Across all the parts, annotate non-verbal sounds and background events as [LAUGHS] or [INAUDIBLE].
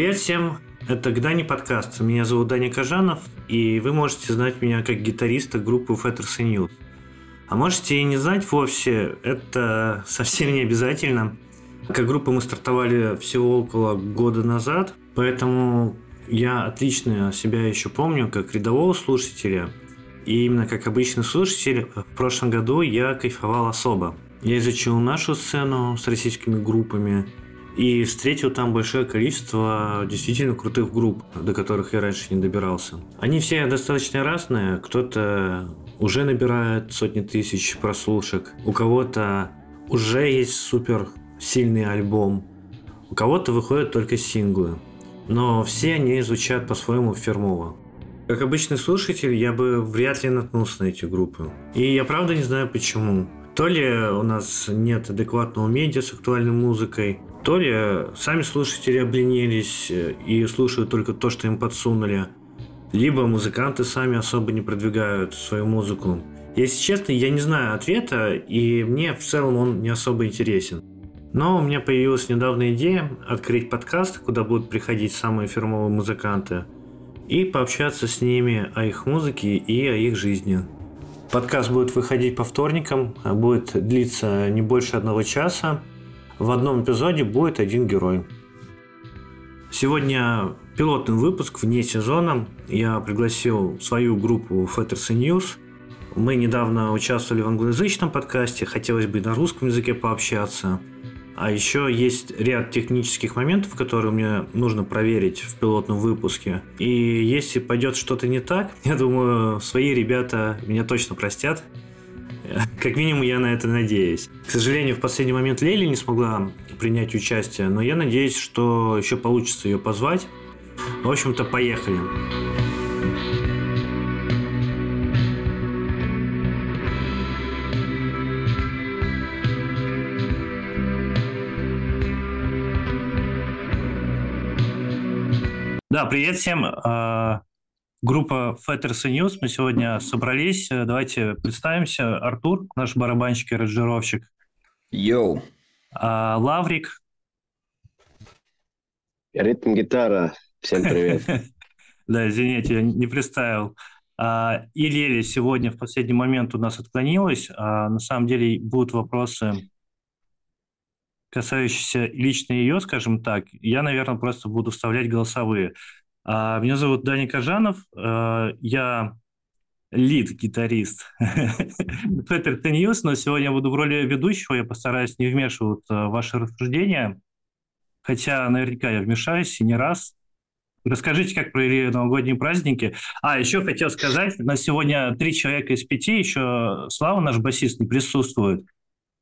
Привет всем! Это Гдани подкаст. Меня зовут Даня Кажанов, и вы можете знать меня как гитариста группы Fetters News. А можете и не знать вовсе, это совсем не обязательно. Как группа мы стартовали всего около года назад, поэтому я отлично себя еще помню как рядового слушателя. И именно как обычный слушатель в прошлом году я кайфовал особо. Я изучил нашу сцену с российскими группами и встретил там большое количество действительно крутых групп, до которых я раньше не добирался. Они все достаточно разные. Кто-то уже набирает сотни тысяч прослушек, у кого-то уже есть супер сильный альбом, у кого-то выходят только синглы. Но все они звучат по-своему фирмово. Как обычный слушатель, я бы вряд ли наткнулся на эти группы. И я правда не знаю почему. То ли у нас нет адекватного медиа с актуальной музыкой, то ли сами слушатели обленились и слушают только то, что им подсунули, либо музыканты сами особо не продвигают свою музыку. Если честно, я не знаю ответа, и мне в целом он не особо интересен. Но у меня появилась недавно идея открыть подкаст, куда будут приходить самые фирмовые музыканты, и пообщаться с ними о их музыке и о их жизни. Подкаст будет выходить по вторникам, а будет длиться не больше одного часа. В одном эпизоде будет один герой. Сегодня пилотный выпуск вне сезона. Я пригласил свою группу Fetters News. Мы недавно участвовали в англоязычном подкасте, хотелось бы на русском языке пообщаться. А еще есть ряд технических моментов, которые мне нужно проверить в пилотном выпуске. И если пойдет что-то не так, [LAUGHS] я думаю, свои ребята меня точно простят. [LAUGHS] Как минимум, я на это надеюсь. К сожалению, в последний момент Лели не смогла принять участие, но я надеюсь, что еще получится ее позвать. В общем-то, поехали. Да, привет всем. А, группа Fetters News. Мы сегодня собрались. Давайте представимся. Артур, наш барабанщик и аранжировщик. Йоу. А, Лаврик. Ритм гитара. Всем привет. [LAUGHS] Да, извините, я не представил. А, и Лели сегодня в последний момент у нас отклонилась. На самом деле будут вопросы касающиеся лично ее, скажем так, я, наверное, просто буду вставлять голосовые. А, меня зовут Даня Кажанов, а, я лид-гитарист Peter News, [LAUGHS] но сегодня я буду в роли ведущего, я постараюсь не вмешиваться в ваши рассуждения, хотя наверняка я вмешаюсь и не раз. Расскажите, как провели новогодние праздники. А, еще хотел сказать, на сегодня три человека из пяти, еще Слава, наш басист, не присутствует.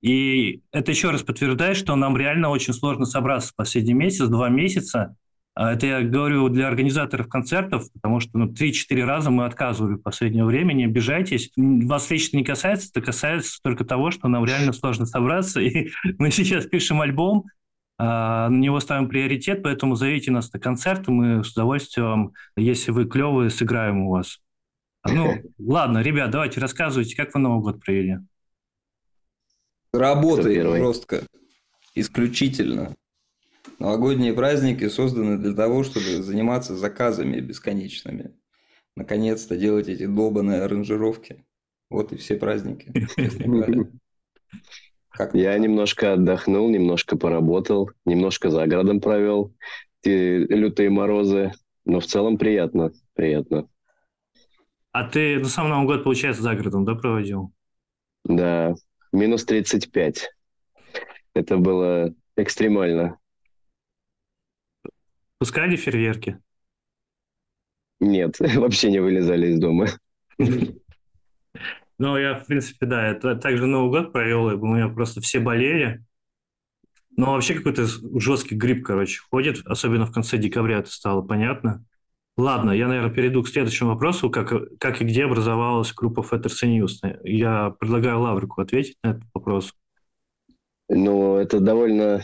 И это еще раз подтверждает, что нам реально очень сложно собраться в последний месяц, два месяца. А это я говорю для организаторов концертов, потому что ну, 3-4 раза мы отказывали в последнее время, не обижайтесь. Вас лично не касается, это касается только того, что нам реально сложно собраться. [LAUGHS] И мы сейчас пишем альбом, а, на него ставим приоритет, поэтому зовите нас на концерт, мы с удовольствием, если вы клевые, сыграем у вас. Ну, [LAUGHS] ладно, ребят, давайте рассказывайте, как вы Новый год провели. Работает жестко. Исключительно. Новогодние праздники созданы для того, чтобы заниматься заказами бесконечными. Наконец-то делать эти долбанные аранжировки. Вот и все праздники. [LAUGHS] Как Я немножко отдохнул, немножко поработал, немножко за городом провел те лютые морозы, но в целом приятно, приятно. А ты на самом Новый год, получается, за городом, да, проводил? Да, минус 35. Это было экстремально. Пускали фейерверки? Нет, [LAUGHS] вообще не вылезали из дома. [LAUGHS] Ну, я, в принципе, да, это также Новый год провел, и у меня просто все болели. Но вообще какой-то жесткий грипп, короче, ходит, особенно в конце декабря это стало понятно. Ладно, я, наверное, перейду к следующему вопросу, как, как и где образовалась группа Fetters News. Я предлагаю Лаврику ответить на этот вопрос. Ну, это довольно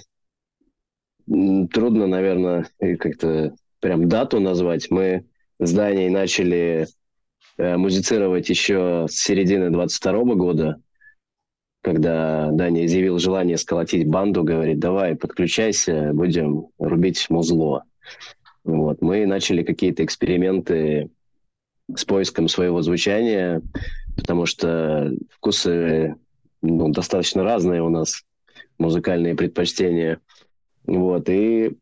трудно, наверное, как-то прям дату назвать. Мы с Даней начали э, музицировать еще с середины 22 года, когда Даня изъявил желание сколотить банду, говорит, давай, подключайся, будем рубить музло. Вот. Мы начали какие-то эксперименты с поиском своего звучания, потому что вкусы ну, достаточно разные у нас, музыкальные предпочтения. Вот, и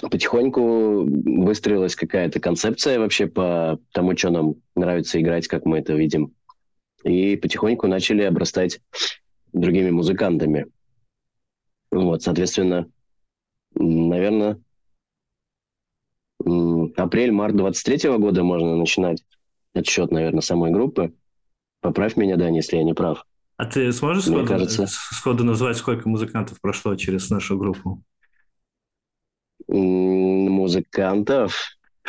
потихоньку выстроилась какая-то концепция вообще по тому, что нам нравится играть, как мы это видим. И потихоньку начали обрастать другими музыкантами. Вот, соответственно, наверное, апрель-март 23 года можно начинать отсчет, наверное, самой группы. Поправь меня, Дани, если я не прав. А ты сможешь сходу, кажется... сходу назвать, сколько музыкантов прошло через нашу группу? Музыкантов?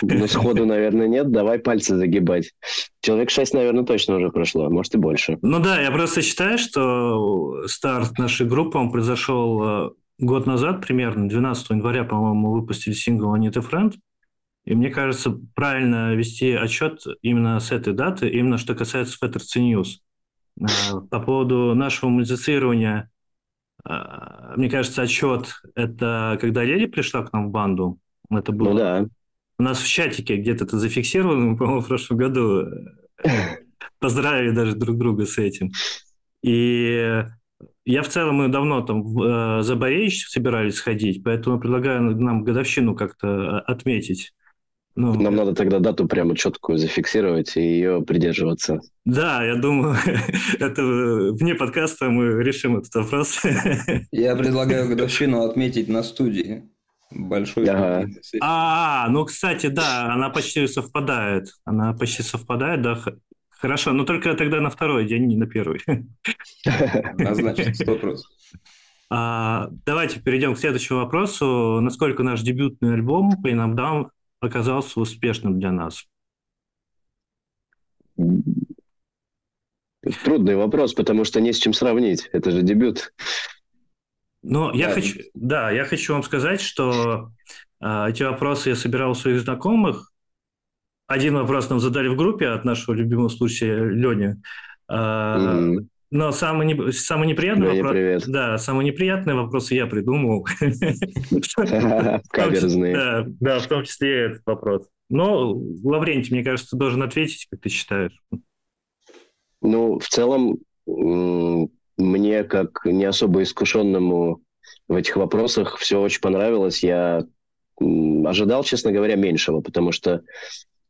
Ну, сходу, наверное, нет. Давай пальцы загибать. Человек шесть, наверное, точно уже прошло. Может, и больше. Ну да, я просто считаю, что старт нашей группы, он произошел э, год назад примерно, 12 января, по-моему, мы выпустили сингл «I need a friend». И мне кажется, правильно вести отчет именно с этой даты, именно что касается Fettercy News. Э, по поводу нашего музицирования, э, мне кажется, отчет – это когда Лели пришла к нам в банду. Это было... Ну да. У нас в чатике где-то это зафиксировано, [LAUGHS] по-моему, в прошлом году. [LAUGHS] Поздравили даже друг друга с этим. И я в целом, мы давно там в э, Заборевич собирались сходить, поэтому предлагаю нам годовщину как-то отметить. Ну, Нам надо тогда дату прямо четкую зафиксировать и ее придерживаться. Да, я думаю, [LAUGHS] это вне подкаста мы решим этот вопрос. [LAUGHS] Я предлагаю годовщину отметить на студии. Большой. Ага. А, ну, кстати, да, она почти совпадает. Она почти совпадает, да. Хорошо, но только тогда на второй день, не на первый. [LAUGHS] Назначить, сто процентов. А, давайте перейдем к следующему вопросу. Насколько наш дебютный альбом по иногда оказался успешным для нас? Трудный вопрос, потому что не с чем сравнить. Это же дебют. Но да. я хочу, да, я хочу вам сказать, что э, эти вопросы я собирал у своих знакомых. Один вопрос нам задали в группе от нашего любимого случая Лени. Э, mm-hmm. Но самый, не, самый неприятный Леня, вопрос... Привет. Да, самый неприятный вопрос я придумал. [LAUGHS] Каверзные. Да, в том числе этот вопрос. Но Лаврентий, мне кажется, должен ответить, как ты считаешь. Ну, в целом, мне, как не особо искушенному в этих вопросах, все очень понравилось. Я ожидал, честно говоря, меньшего, потому что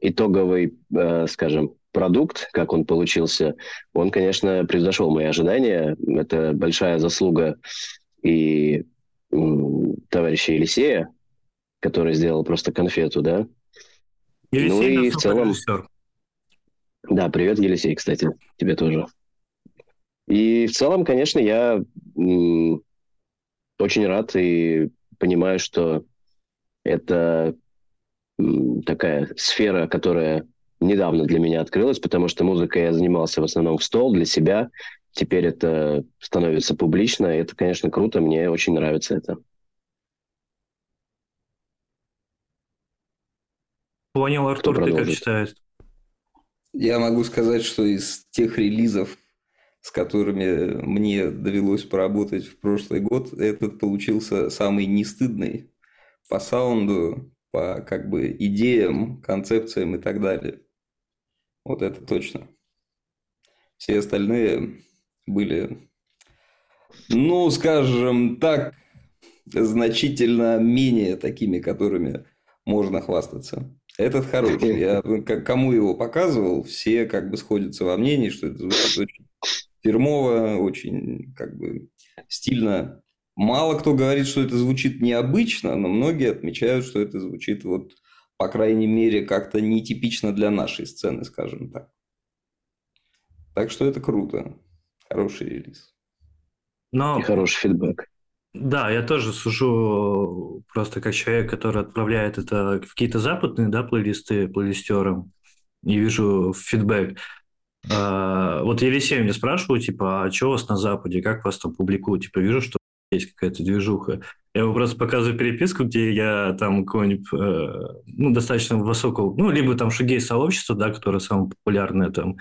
итоговый, э, скажем, продукт, как он получился, он, конечно, превзошел мои ожидания. Это большая заслуга и товарища Елисея, который сделал просто конфету, да. Елисей ну и в целом... Режиссер. Да, привет, Елисей, кстати, тебе тоже. И в целом, конечно, я очень рад и понимаю, что это такая сфера, которая недавно для меня открылась, потому что музыкой я занимался в основном в стол для себя. Теперь это становится публично, и это, конечно, круто, мне очень нравится это. Понял, Артур, ты как считаешь? Я могу сказать, что из тех релизов, с которыми мне довелось поработать в прошлый год, этот получился самый нестыдный по саунду, по как бы идеям, концепциям и так далее. Вот это точно. Все остальные были, ну, скажем так, значительно менее такими, которыми можно хвастаться. Этот хороший. [LAUGHS] Я кому его показывал, все как бы сходятся во мнении, что это звучит очень фирмово, очень как бы стильно. Мало кто говорит, что это звучит необычно, но многие отмечают, что это звучит вот по крайней мере, как-то нетипично для нашей сцены, скажем так. Так что это круто. Хороший релиз. Но... И хороший фидбэк. Да, я тоже сужу просто как человек, который отправляет это в какие-то западные да, плейлисты плейлистерам и вижу фидбэк. А, вот Елисей мне спрашивал, типа, а что у вас на Западе, как вас там публикуют? Типа, вижу, что есть какая-то движуха. Я ему просто показываю переписку, где я там какой-нибудь, э, ну, достаточно высокого, ну, либо там шугей сообщество, да, которое самое популярное там,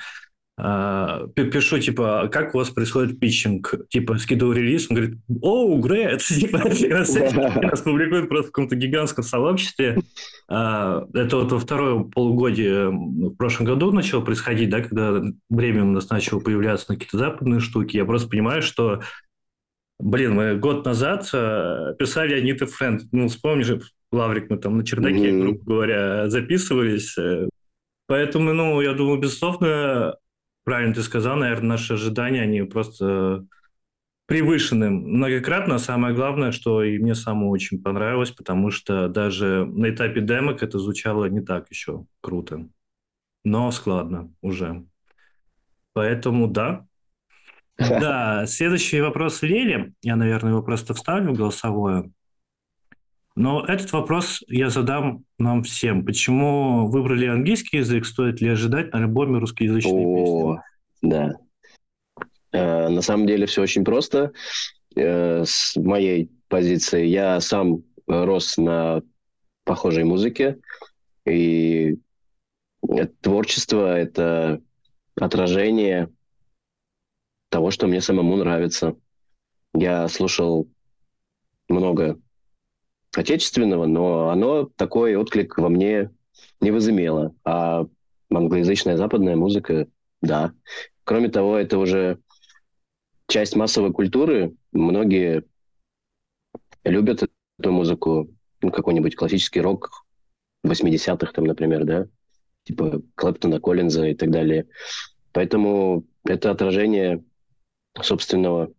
а, пишу, типа, как у вас происходит питчинг? Типа, скидываю релиз, он говорит, оу, great! [LAUGHS] Типа, нас публикуют просто в каком-то гигантском сообществе. А, это вот во второе полугодие в прошлом году начало происходить, да, когда время у нас начало появляться на какие-то западные штуки. Я просто понимаю, что Блин, мы год назад э, писали Анита Френд. Ну, вспомни же, Лаврик, мы там на чердаке, mm-hmm. грубо говоря, записывались. Э. Поэтому, ну, я думаю, безусловно, правильно ты сказал, наверное, наши ожидания, они просто превышены многократно. Самое главное, что и мне самому очень понравилось, потому что даже на этапе демок это звучало не так еще круто, но складно уже. Поэтому да. Да, следующий вопрос Лели. Я, наверное, его просто вставлю в голосовое. Но этот вопрос я задам нам всем. Почему выбрали английский язык? Стоит ли ожидать на альбоме русскоязычной О, песни? Да. Э, на самом деле все очень просто. Э, с моей позиции я сам рос на похожей музыке. И это творчество – это отражение того, что мне самому нравится. Я слушал много отечественного, но оно такой отклик во мне не возымело. А англоязычная западная музыка, да. Кроме того, это уже часть массовой культуры. Многие любят эту музыку, ну, какой-нибудь классический рок 80-х, там, например, да, типа Клэптона, Коллинза и так далее. Поэтому это отражение собственного,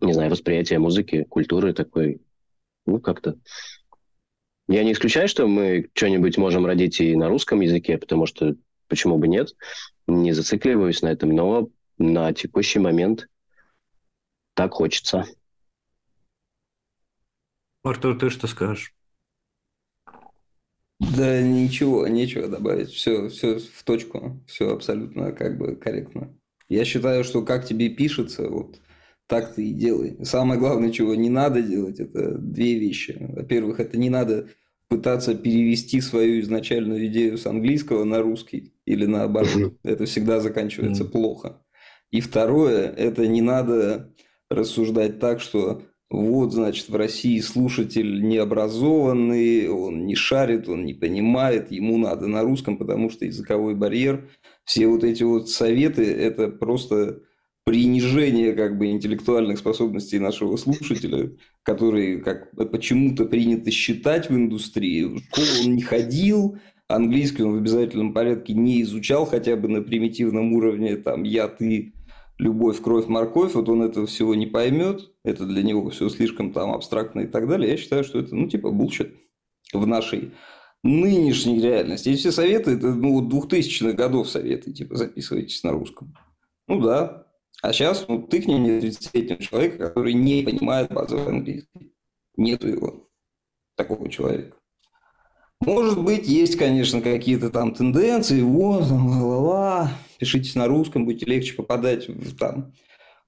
не знаю, восприятия музыки, культуры такой ну, как-то. Я не исключаю, что мы что-нибудь можем родить и на русском языке, потому что почему бы нет, не зацикливаюсь на этом, но на текущий момент так хочется. Артур, ты что скажешь? Да ничего, нечего добавить. Все, все в точку, все абсолютно как бы корректно. Я считаю, что как тебе пишется, вот так ты и делай. Самое главное, чего не надо делать, это две вещи. Во-первых, это не надо пытаться перевести свою изначальную идею с английского на русский или наоборот. Это всегда заканчивается плохо. И второе, это не надо рассуждать так, что вот, значит, в России слушатель необразованный, он не шарит, он не понимает, ему надо на русском, потому что языковой барьер. Все вот эти вот советы – это просто принижение как бы интеллектуальных способностей нашего слушателя, который как почему-то принято считать в индустрии. В школу он не ходил, английский он в обязательном порядке не изучал хотя бы на примитивном уровне, там «я, ты», «любовь, кровь, морковь», вот он этого всего не поймет, это для него все слишком там абстрактно и так далее. Я считаю, что это, ну, типа, bullshit в нашей нынешней реальности. И все советы, это, ну, 2000-х годов советы, типа, записывайтесь на русском. Ну да, а сейчас ну, тыкни мне 30-летнего человека, который не понимает базовый английский. Нету его, такого человека. Может быть, есть, конечно, какие-то там тенденции, вот, ла-ла-ла, пишите на русском, будете легче попадать в там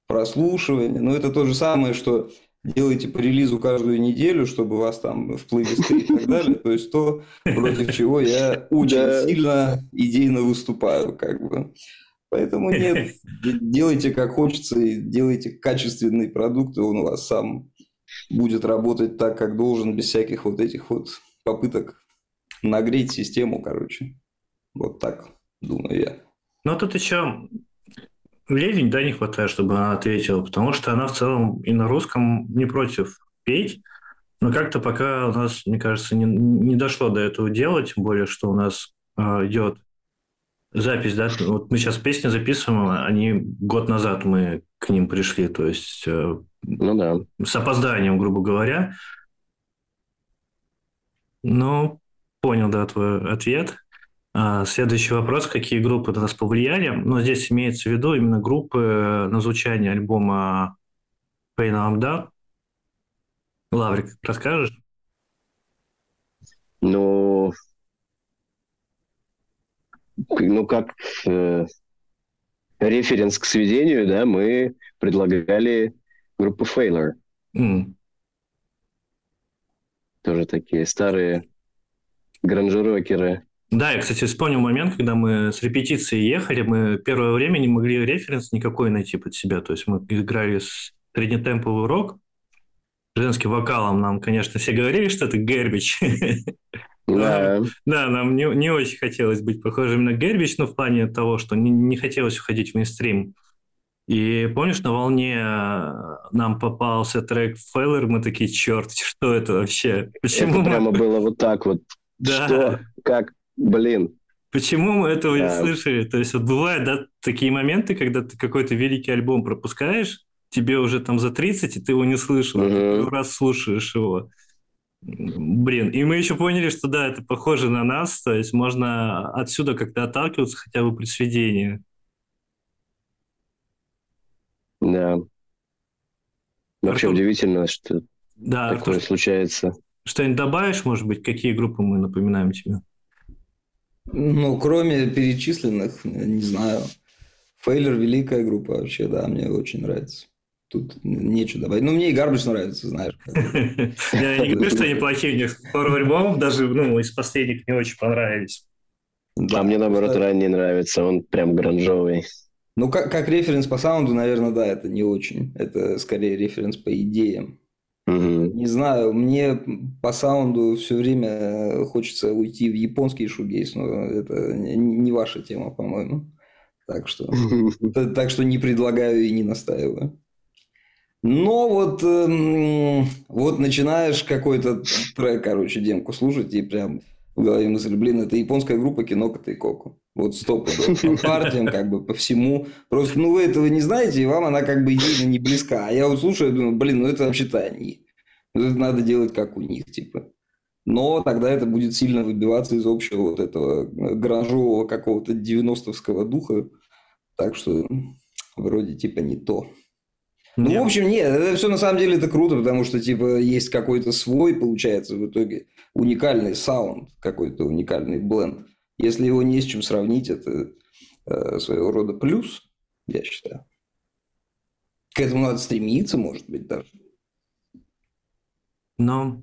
прослушивание. Но это то же самое, что делаете по релизу каждую неделю, чтобы вас там в плейлисты и так далее. То есть то, против чего я очень сильно идейно выступаю, как бы. Поэтому нет, делайте как хочется и делайте качественный продукт, и он у вас сам будет работать так, как должен, без всяких вот этих вот попыток нагреть систему, короче. Вот так, думаю я. Ну, тут еще Левень, да, не хватает, чтобы она ответила, потому что она в целом и на русском не против петь, но как-то пока у нас, мне кажется, не, не дошло до этого дела, тем более, что у нас э, идет запись, да? Вот мы сейчас песни записываем, а они год назад мы к ним пришли, то есть э, ну, да. с опозданием, грубо говоря. Ну, понял, да, твой ответ. А, следующий вопрос. Какие группы на нас повлияли? Ну, здесь имеется в виду именно группы на звучание альбома Pain Up Да. Лаврик, расскажешь? Ну, ну, как э, референс к сведению, да, мы предлагали группу Failure. Mm. Тоже такие старые гранжерокеры. Да, я, кстати, вспомнил момент, когда мы с репетиции ехали, мы первое время не могли референс никакой найти под себя. То есть мы играли среднетемповый рок, женским вокалом. Нам, конечно, все говорили, что это Гербич. Да. да, нам не, не очень хотелось быть похожими на Гербич, но в плане того, что не, не хотелось уходить в мейнстрим. И помнишь, на волне э, нам попался трек Фейлер, мы такие, черт, что это вообще? Почему это прямо было вот так вот. Да. Что? Как? Блин. Почему мы этого не слышали? То есть вот бывают, да, такие моменты, когда ты какой-то великий альбом пропускаешь, тебе уже там за 30, и ты его не слышал, угу. ты раз слушаешь его. Блин, и мы еще поняли, что да, это похоже на нас, то есть можно отсюда как-то отталкиваться хотя бы при сведении. Да. Вообще Артур... удивительно, что да, такое Артур... случается. Что-нибудь добавишь, может быть, какие группы мы напоминаем тебе? Ну, кроме перечисленных, не знаю. Фейлер великая группа вообще, да, мне очень нравится. Тут нечего добавить. Ну, мне и Гарбич нравится, знаешь. [LAUGHS] Я не говорю, что они плохие, у них пару альбомов даже, ну, из последних не очень понравились. Да, мне наоборот ранее нравится, он прям гранжовый. Ну, как, как референс по саунду, наверное, да, это не очень. Это скорее референс по идеям. Угу. Не знаю, мне по саунду все время хочется уйти в японский шугейс, но это не ваша тема, по-моему. Так что, [LAUGHS] так что не предлагаю и не настаиваю. Но вот, эм, вот начинаешь какой-то трек, короче, демку слушать, и прям в голове мысль, блин, это японская группа кино Катайкоку. Вот стоп, по [LAUGHS] партиям, как бы, по всему. Просто, ну, вы этого не знаете, и вам она как бы идейно не близка. А я вот слушаю, думаю, блин, ну, это вообще-то они. Это надо делать как у них, типа. Но тогда это будет сильно выбиваться из общего вот этого гаражового какого-то 90-вского духа. Так что вроде типа не то. Ну, нет. в общем, нет, это все на самом деле это круто, потому что, типа, есть какой-то свой, получается, в итоге уникальный саунд, какой-то уникальный бленд. Если его не с чем сравнить, это э, своего рода плюс, я считаю. К этому надо стремиться, может быть, даже. Но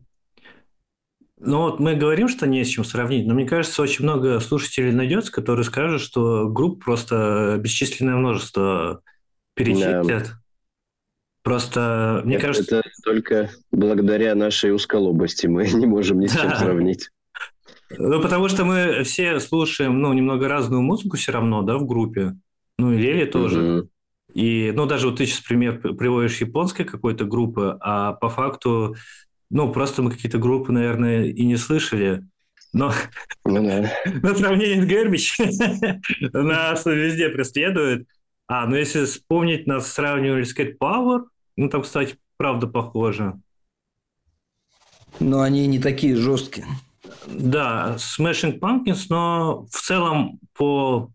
ну вот мы говорим, что не с чем сравнить, но мне кажется, очень много слушателей найдется, которые скажут, что групп просто бесчисленное множество перечислят. Да. Просто, мне это, кажется... Это только благодаря нашей узколобости мы [LAUGHS] не можем ни с чем сравнить. Ну, потому что мы все слушаем, ну, немного разную музыку все равно, да, в группе. Ну, и Лели тоже. И, ну, даже вот ты сейчас пример приводишь японской какой-то группы, а по факту, ну, просто мы какие-то группы, наверное, и не слышали. Но ну, да. [LAUGHS] сравнение с Гербич [LAUGHS] нас везде преследует. А, ну если вспомнить, нас сравнивали с Cat Power, ну там, кстати, правда похоже. Но они не такие жесткие. Да, Smashing Pumpkins, но в целом по,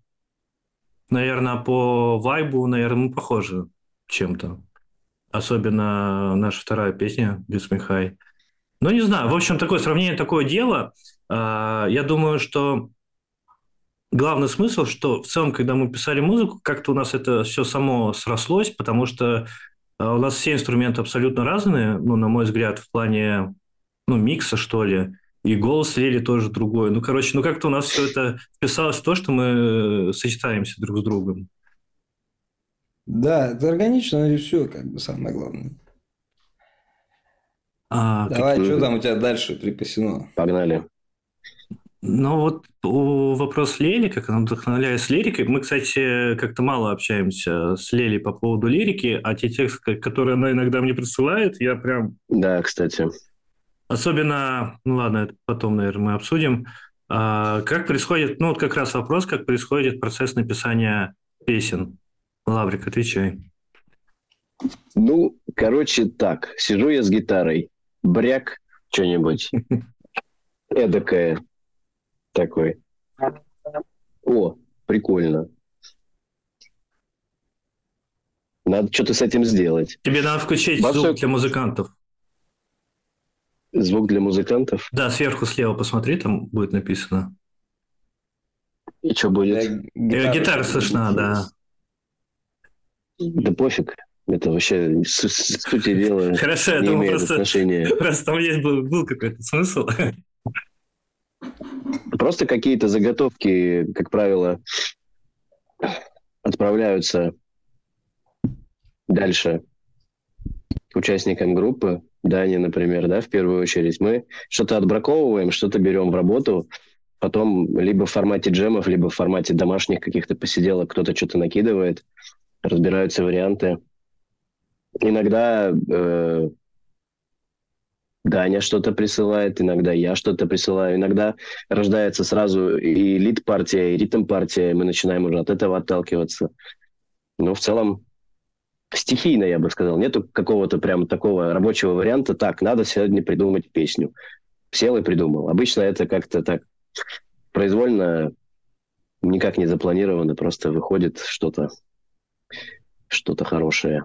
наверное, по вайбу, наверное, мы похожи чем-то. Особенно наша вторая песня «Без Михай». Ну, не знаю, в общем, такое сравнение, такое дело. А, я думаю, что главный смысл, что в целом, когда мы писали музыку, как-то у нас это все само срослось, потому что э, у нас все инструменты абсолютно разные, ну, на мой взгляд, в плане ну, микса, что ли, и голос Лели тоже другой. Ну, короче, ну как-то у нас все это вписалось в то, что мы сочетаемся друг с другом. Да, это органично, и все, как бы самое главное. А, Давай, как... что там у тебя дальше припасено? Погнали. Ну вот вопрос Лели, как она вдохновляет с лирикой. Мы, кстати, как-то мало общаемся с Лели по поводу лирики, а те тексты, которые она иногда мне присылает, я прям... Да, кстати. Особенно, ну ладно, это потом, наверное, мы обсудим. А, как происходит, ну вот как раз вопрос, как происходит процесс написания песен. Лаврик, отвечай. Ну, короче, так. Сижу я с гитарой, бряк что-нибудь [LAUGHS] эдакое, такой. О, прикольно. Надо что-то с этим сделать. Тебе надо включить Басок... звук для музыкантов. Звук для музыкантов? Да, сверху слева посмотри, там будет написано. И что будет? Э, гитара, Гитара слышна, да. Да пофиг. Это вообще сути дела Хорошо, я думаю, просто, отношения. [LAUGHS] просто там есть был, был какой-то смысл. [LAUGHS] Просто какие-то заготовки, как правило, отправляются дальше участникам группы, Дани, например, да, в первую очередь. Мы что-то отбраковываем, что-то берем в работу, потом либо в формате джемов, либо в формате домашних каких-то посиделок кто-то что-то накидывает, разбираются варианты. Иногда э, Даня что-то присылает, иногда я что-то присылаю, иногда рождается сразу и лид-партия, и ритм-партия, мы начинаем уже от этого отталкиваться. Но в целом стихийно, я бы сказал. Нету какого-то прям такого рабочего варианта, так, надо сегодня придумать песню. Сел и придумал. Обычно это как-то так произвольно, никак не запланировано, просто выходит что-то что-то хорошее,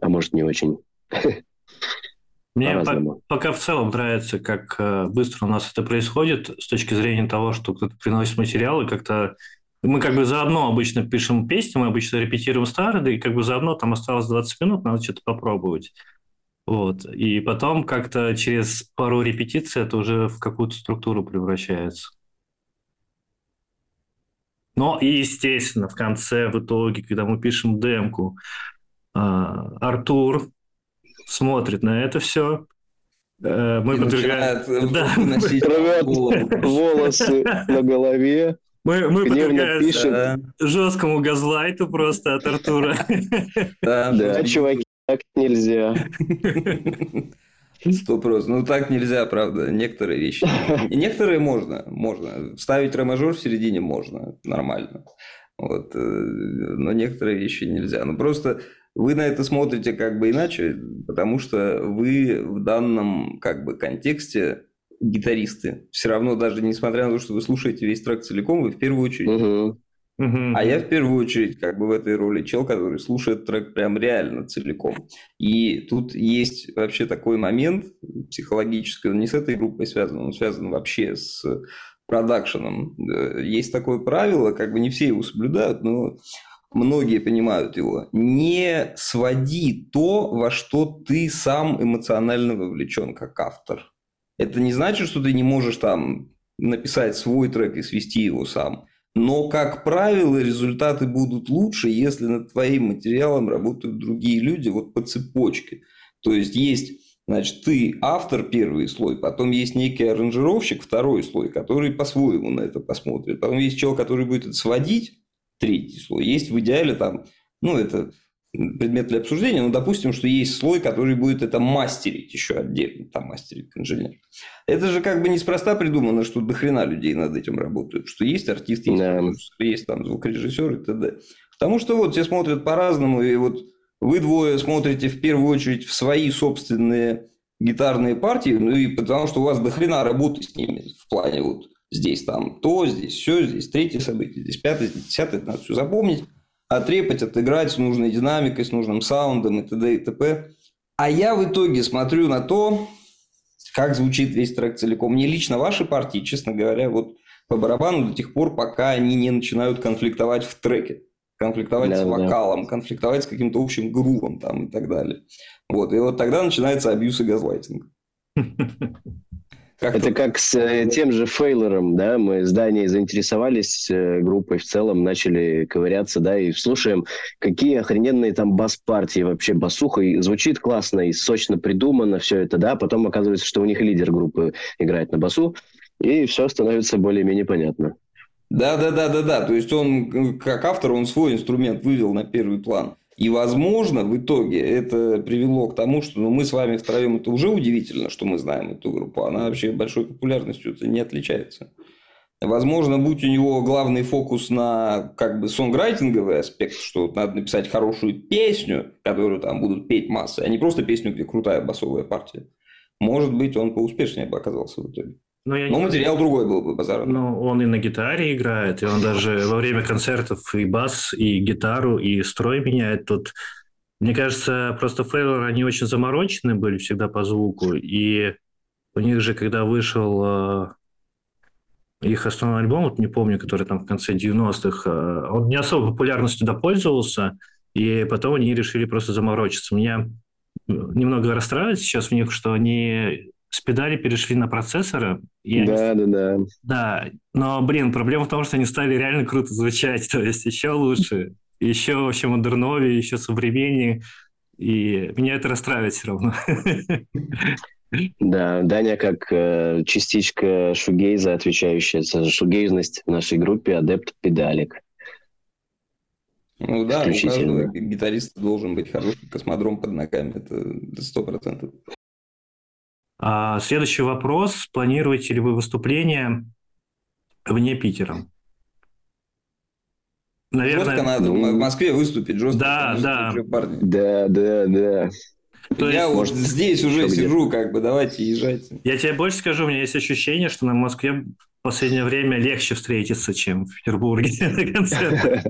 а может не очень. [LAUGHS] Мне по- пока в целом нравится, как э, быстро у нас это происходит с точки зрения того, что кто-то приносит материалы, как-то мы как бы заодно обычно пишем песни, мы обычно репетируем старые, и как бы заодно там осталось 20 минут, надо что-то попробовать. Вот. И потом как-то через пару репетиций это уже в какую-то структуру превращается. Но и, естественно, в конце, в итоге, когда мы пишем демку, а, Артур смотрит на это все. Э, мы подвергаем... Да. волосы на голове. Мы, мы подвергаемся жесткому газлайту просто от Артура. Да, да, чуваки, так нельзя. Сто просто. Ну, так нельзя, правда. Некоторые вещи. И некоторые можно. Можно. Ставить ре-мажор в середине можно. Нормально. Вот. Э, но некоторые вещи нельзя. Ну, просто вы на это смотрите как бы иначе, потому что вы в данном как бы контексте гитаристы. Все равно, даже несмотря на то, что вы слушаете весь трек целиком, вы в первую очередь... Угу. А я в первую очередь как бы в этой роли чел, который слушает трек прям реально целиком. И тут есть вообще такой момент психологический, он не с этой группой связан, он связан вообще с продакшеном. Э, есть такое правило, как бы не все его соблюдают, но многие понимают его, не своди то, во что ты сам эмоционально вовлечен как автор. Это не значит, что ты не можешь там написать свой трек и свести его сам. Но, как правило, результаты будут лучше, если над твоим материалом работают другие люди вот по цепочке. То есть, есть Значит, ты автор первый слой, потом есть некий аранжировщик второй слой, который по-своему на это посмотрит. Потом есть человек, который будет это сводить, третий слой. Есть в идеале там, ну, это предмет для обсуждения, но допустим, что есть слой, который будет это мастерить еще отдельно, там мастерить инженер. Это же как бы неспроста придумано, что до хрена людей над этим работают, что есть артист, есть, да. есть там звукорежиссер и т.д. Потому что вот все смотрят по-разному, и вот вы двое смотрите в первую очередь в свои собственные гитарные партии, ну и потому что у вас до хрена работы с ними в плане вот здесь там то, здесь все, здесь третье событие, здесь пятое, здесь десятое, надо все запомнить, отрепать, отыграть с нужной динамикой, с нужным саундом и т.д. и т.п. А я в итоге смотрю на то, как звучит весь трек целиком. Мне лично ваши партии, честно говоря, вот по барабану до тех пор, пока они не начинают конфликтовать в треке. Конфликтовать да, с вокалом, да. конфликтовать с каким-то общим грувом там и так далее. Вот. И вот тогда начинается абьюз и газлайтинг. [LAUGHS] Как Это тут? как с э, тем же Фейлором, да, мы с заинтересовались э, группой в целом, начали ковыряться, да, и слушаем, какие охрененные там бас-партии, вообще басуха, и звучит классно и сочно придумано все это, да, потом оказывается, что у них лидер группы играет на басу, и все становится более-менее понятно. Да, да, да, да, да. То есть он как автор, он свой инструмент вывел на первый план. И, возможно, в итоге это привело к тому, что ну, мы с вами втроем, это уже удивительно, что мы знаем эту группу. Она вообще большой популярностью не отличается. Возможно, будь у него главный фокус на как бы сонграйтинговый аспект, что надо написать хорошую песню, которую там будут петь массы, а не просто песню, где крутая басовая партия. Может быть, он поуспешнее бы оказался в итоге. Но, я Но не... материал другой был бы, базар. Ну, он и на гитаре играет, и он даже во время концертов и бас, и гитару, и строй меняет. Тут, мне кажется, просто Фейлор, они очень заморочены были всегда по звуку, и у них же, когда вышел э, их основной альбом, вот не помню, который там в конце 90-х, э, он не особо популярностью допользовался, и потом они решили просто заморочиться. Меня немного расстраивает сейчас в них, что они с педали перешли на процессоры. И да, они... да, да. Да, но, блин, проблема в том, что они стали реально круто звучать, [LAUGHS] то есть еще лучше, еще вообще модерновее, еще современнее, и меня это расстраивает все равно. [LAUGHS] Да, Даня как э, частичка шугейза, отвечающая за шугейзность в нашей группе, адепт педалик. Ну да, у каждого гитариста должен быть хороший космодром под ногами, это сто процентов. А, следующий вопрос. Планируете ли вы выступление вне Питера? Наверное, жестко надо ну, в Москве выступить, жестко. Да, да. Парни. Да, да, да. То я есть, вот здесь уже сижу, как бы, давайте езжайте. Я тебе больше скажу, у меня есть ощущение, что на Москве в последнее время легче встретиться, чем в Петербурге [LAUGHS] на концерте.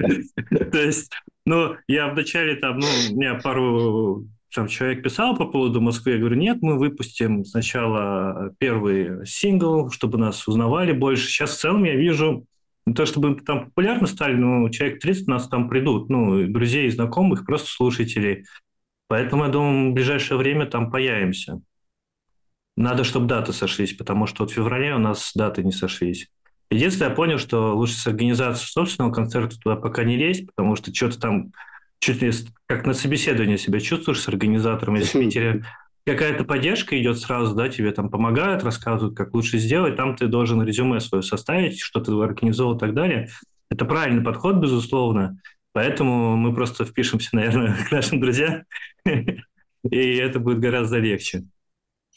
[LAUGHS] То есть, ну, я вначале там, ну, у меня пару там человек писал по поводу Москвы, я говорю, нет, мы выпустим сначала первый сингл, чтобы нас узнавали больше. Сейчас в целом я вижу, не то чтобы там популярны стали, но человек 30 нас там придут, ну, друзей, знакомых, просто слушателей. Поэтому, я думаю, в ближайшее время там появимся. Надо, чтобы даты сошлись, потому что вот в феврале у нас даты не сошлись. Единственное, я понял, что лучше с организацией собственного концерта туда пока не лезть, потому что что-то там чуть ли как на собеседовании себя чувствуешь с организатором, если в Питере какая-то поддержка идет сразу, да, тебе там помогают, рассказывают, как лучше сделать, там ты должен резюме свое составить, что ты организовал и так далее. Это правильный подход, безусловно. Поэтому мы просто впишемся, наверное, [LAUGHS] к нашим друзьям, и это будет гораздо легче.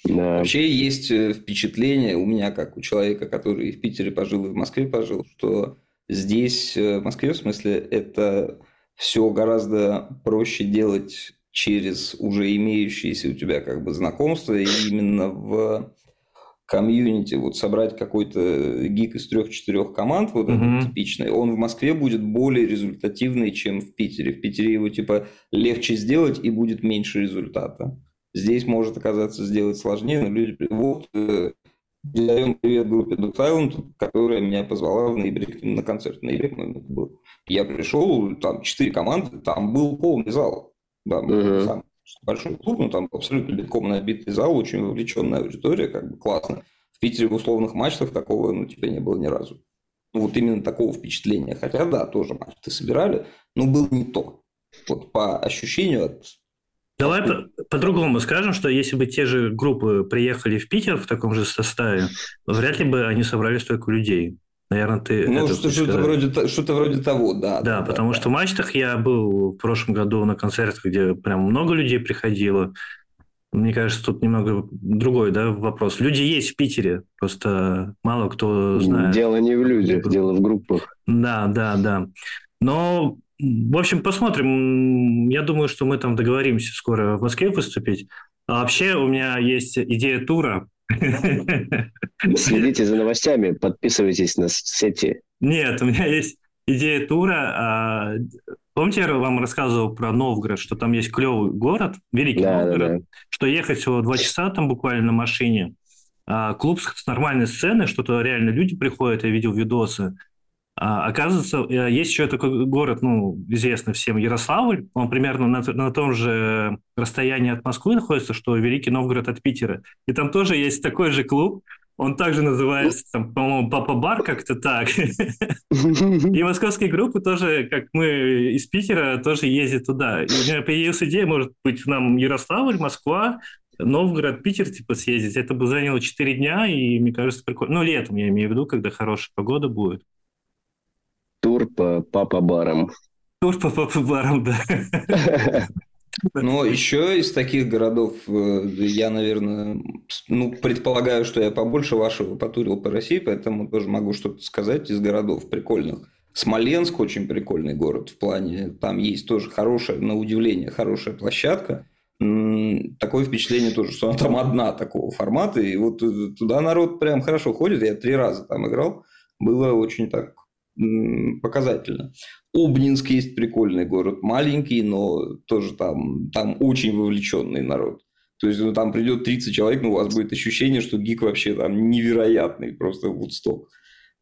Да. Вообще есть э, впечатление у меня, как у человека, который в Питере пожил и в Москве пожил, что здесь, э, в Москве, в смысле, это все гораздо проще делать через уже имеющиеся у тебя как бы знакомства, и именно в комьюнити, вот собрать какой-то гик из трех-четырех команд, вот mm-hmm. этот типичный, он в Москве будет более результативный, чем в Питере. В Питере его типа легче сделать и будет меньше результата. Здесь может оказаться сделать сложнее, но люди... Вот, э, передаем привет группе Dog Island, которая меня позвала в ноябре на концерт. В ноябре, по-моему, это был. Я пришел, там четыре команды, там был полный зал. Да, uh-huh. сам большой клуб, но там абсолютно битком набитый зал, очень вовлеченная аудитория, как бы классно. В Питере в условных матчах такого, ну, типа, не было ни разу. Ну, вот именно такого впечатления. Хотя, да, тоже матчи собирали, но было не то. Вот по ощущению от Давай по-другому скажем, что если бы те же группы приехали в Питер в таком же составе, вряд ли бы они собрали столько людей. Наверное, ты... Ну, что, что-то, вроде, что-то вроде того, да. Да, да потому да, что да. в Мачтах я был в прошлом году на концертах, где прям много людей приходило. Мне кажется, тут немного другой да, вопрос. Люди есть в Питере, просто мало кто знает. Дело не в людях, дело в группах. Да, да, да. Но, в общем, посмотрим. Я думаю, что мы там договоримся скоро в Москве выступить. А вообще у меня есть идея тура Следите за новостями, подписывайтесь на сети. Нет, у меня есть идея тура. А, помните, я вам рассказывал про Новгород, что там есть клевый город, великий да, Новгород, да, да. что ехать всего два часа там буквально на машине. А, клуб с нормальной сценой, что-то реально люди приходят, я видел видосы. А, оказывается, э, есть еще такой город, ну, известный всем, Ярославль. Он примерно на, на том же расстоянии от Москвы находится, что Великий Новгород от Питера. И там тоже есть такой же клуб. Он также называется, там, по-моему, Папа-бар как-то так. И московские группы тоже, как мы из Питера, тоже ездят туда. И у меня появилась идея, может быть, нам Ярославль, Москва, Новгород, Питер, типа, съездить. Это бы заняло 4 дня, и мне кажется, прикольно. Ну, летом, я имею в виду, когда хорошая погода будет. Тур по папа-барам. Тур по папа-барам, да. [LAUGHS] Но еще из таких городов э, я, наверное, ну, предполагаю, что я побольше вашего потурил по России, поэтому тоже могу что-то сказать из городов прикольных. Смоленск очень прикольный город в плане, там есть тоже хорошая, на удивление, хорошая площадка. Такое впечатление тоже, что она там одна такого формата, и вот э, туда народ прям хорошо ходит. Я три раза там играл, было очень так показательно. Обнинск есть прикольный город, маленький, но тоже там, там очень вовлеченный народ. То есть, ну, там придет 30 человек, но у вас будет ощущение, что гик вообще там невероятный, просто вудсток.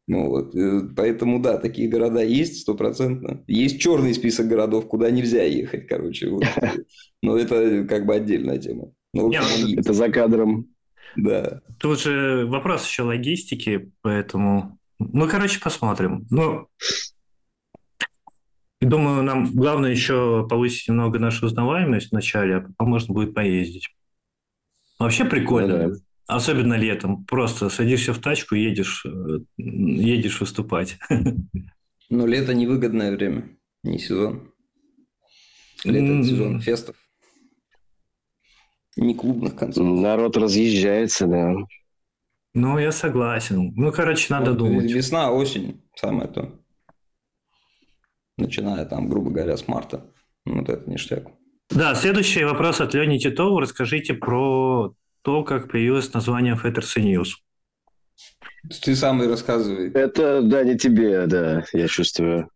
Ну, вот. Э, поэтому, да, такие города есть стопроцентно. Есть черный список городов, куда нельзя ехать, короче. Вот. [LAUGHS] Но это как бы отдельная тема. Ну, общем, это за кадром. Да. Тут же вопрос еще логистики, поэтому... Ну, короче, посмотрим. Ну, думаю, нам главное еще повысить немного нашу узнаваемость вначале, а потом можно будет поездить. Вообще прикольно. Ну, да. Особенно летом. Просто садишься в тачку и едешь, э, едешь выступать. Но лето невыгодное время, не сезон. Лето mm. сезон фестов. Не клубных концертов. Народ разъезжается, да. Ну, я согласен. Ну, короче, надо вот думать. Весна, осень, самое то. Начиная там, грубо говоря, с марта. Вот это ништяк. Да, следующий вопрос от Лени Титова. Расскажите про то, как появилось название Феттерс News. Ты сам и рассказывай. Это, да, не тебе, да, я чувствую.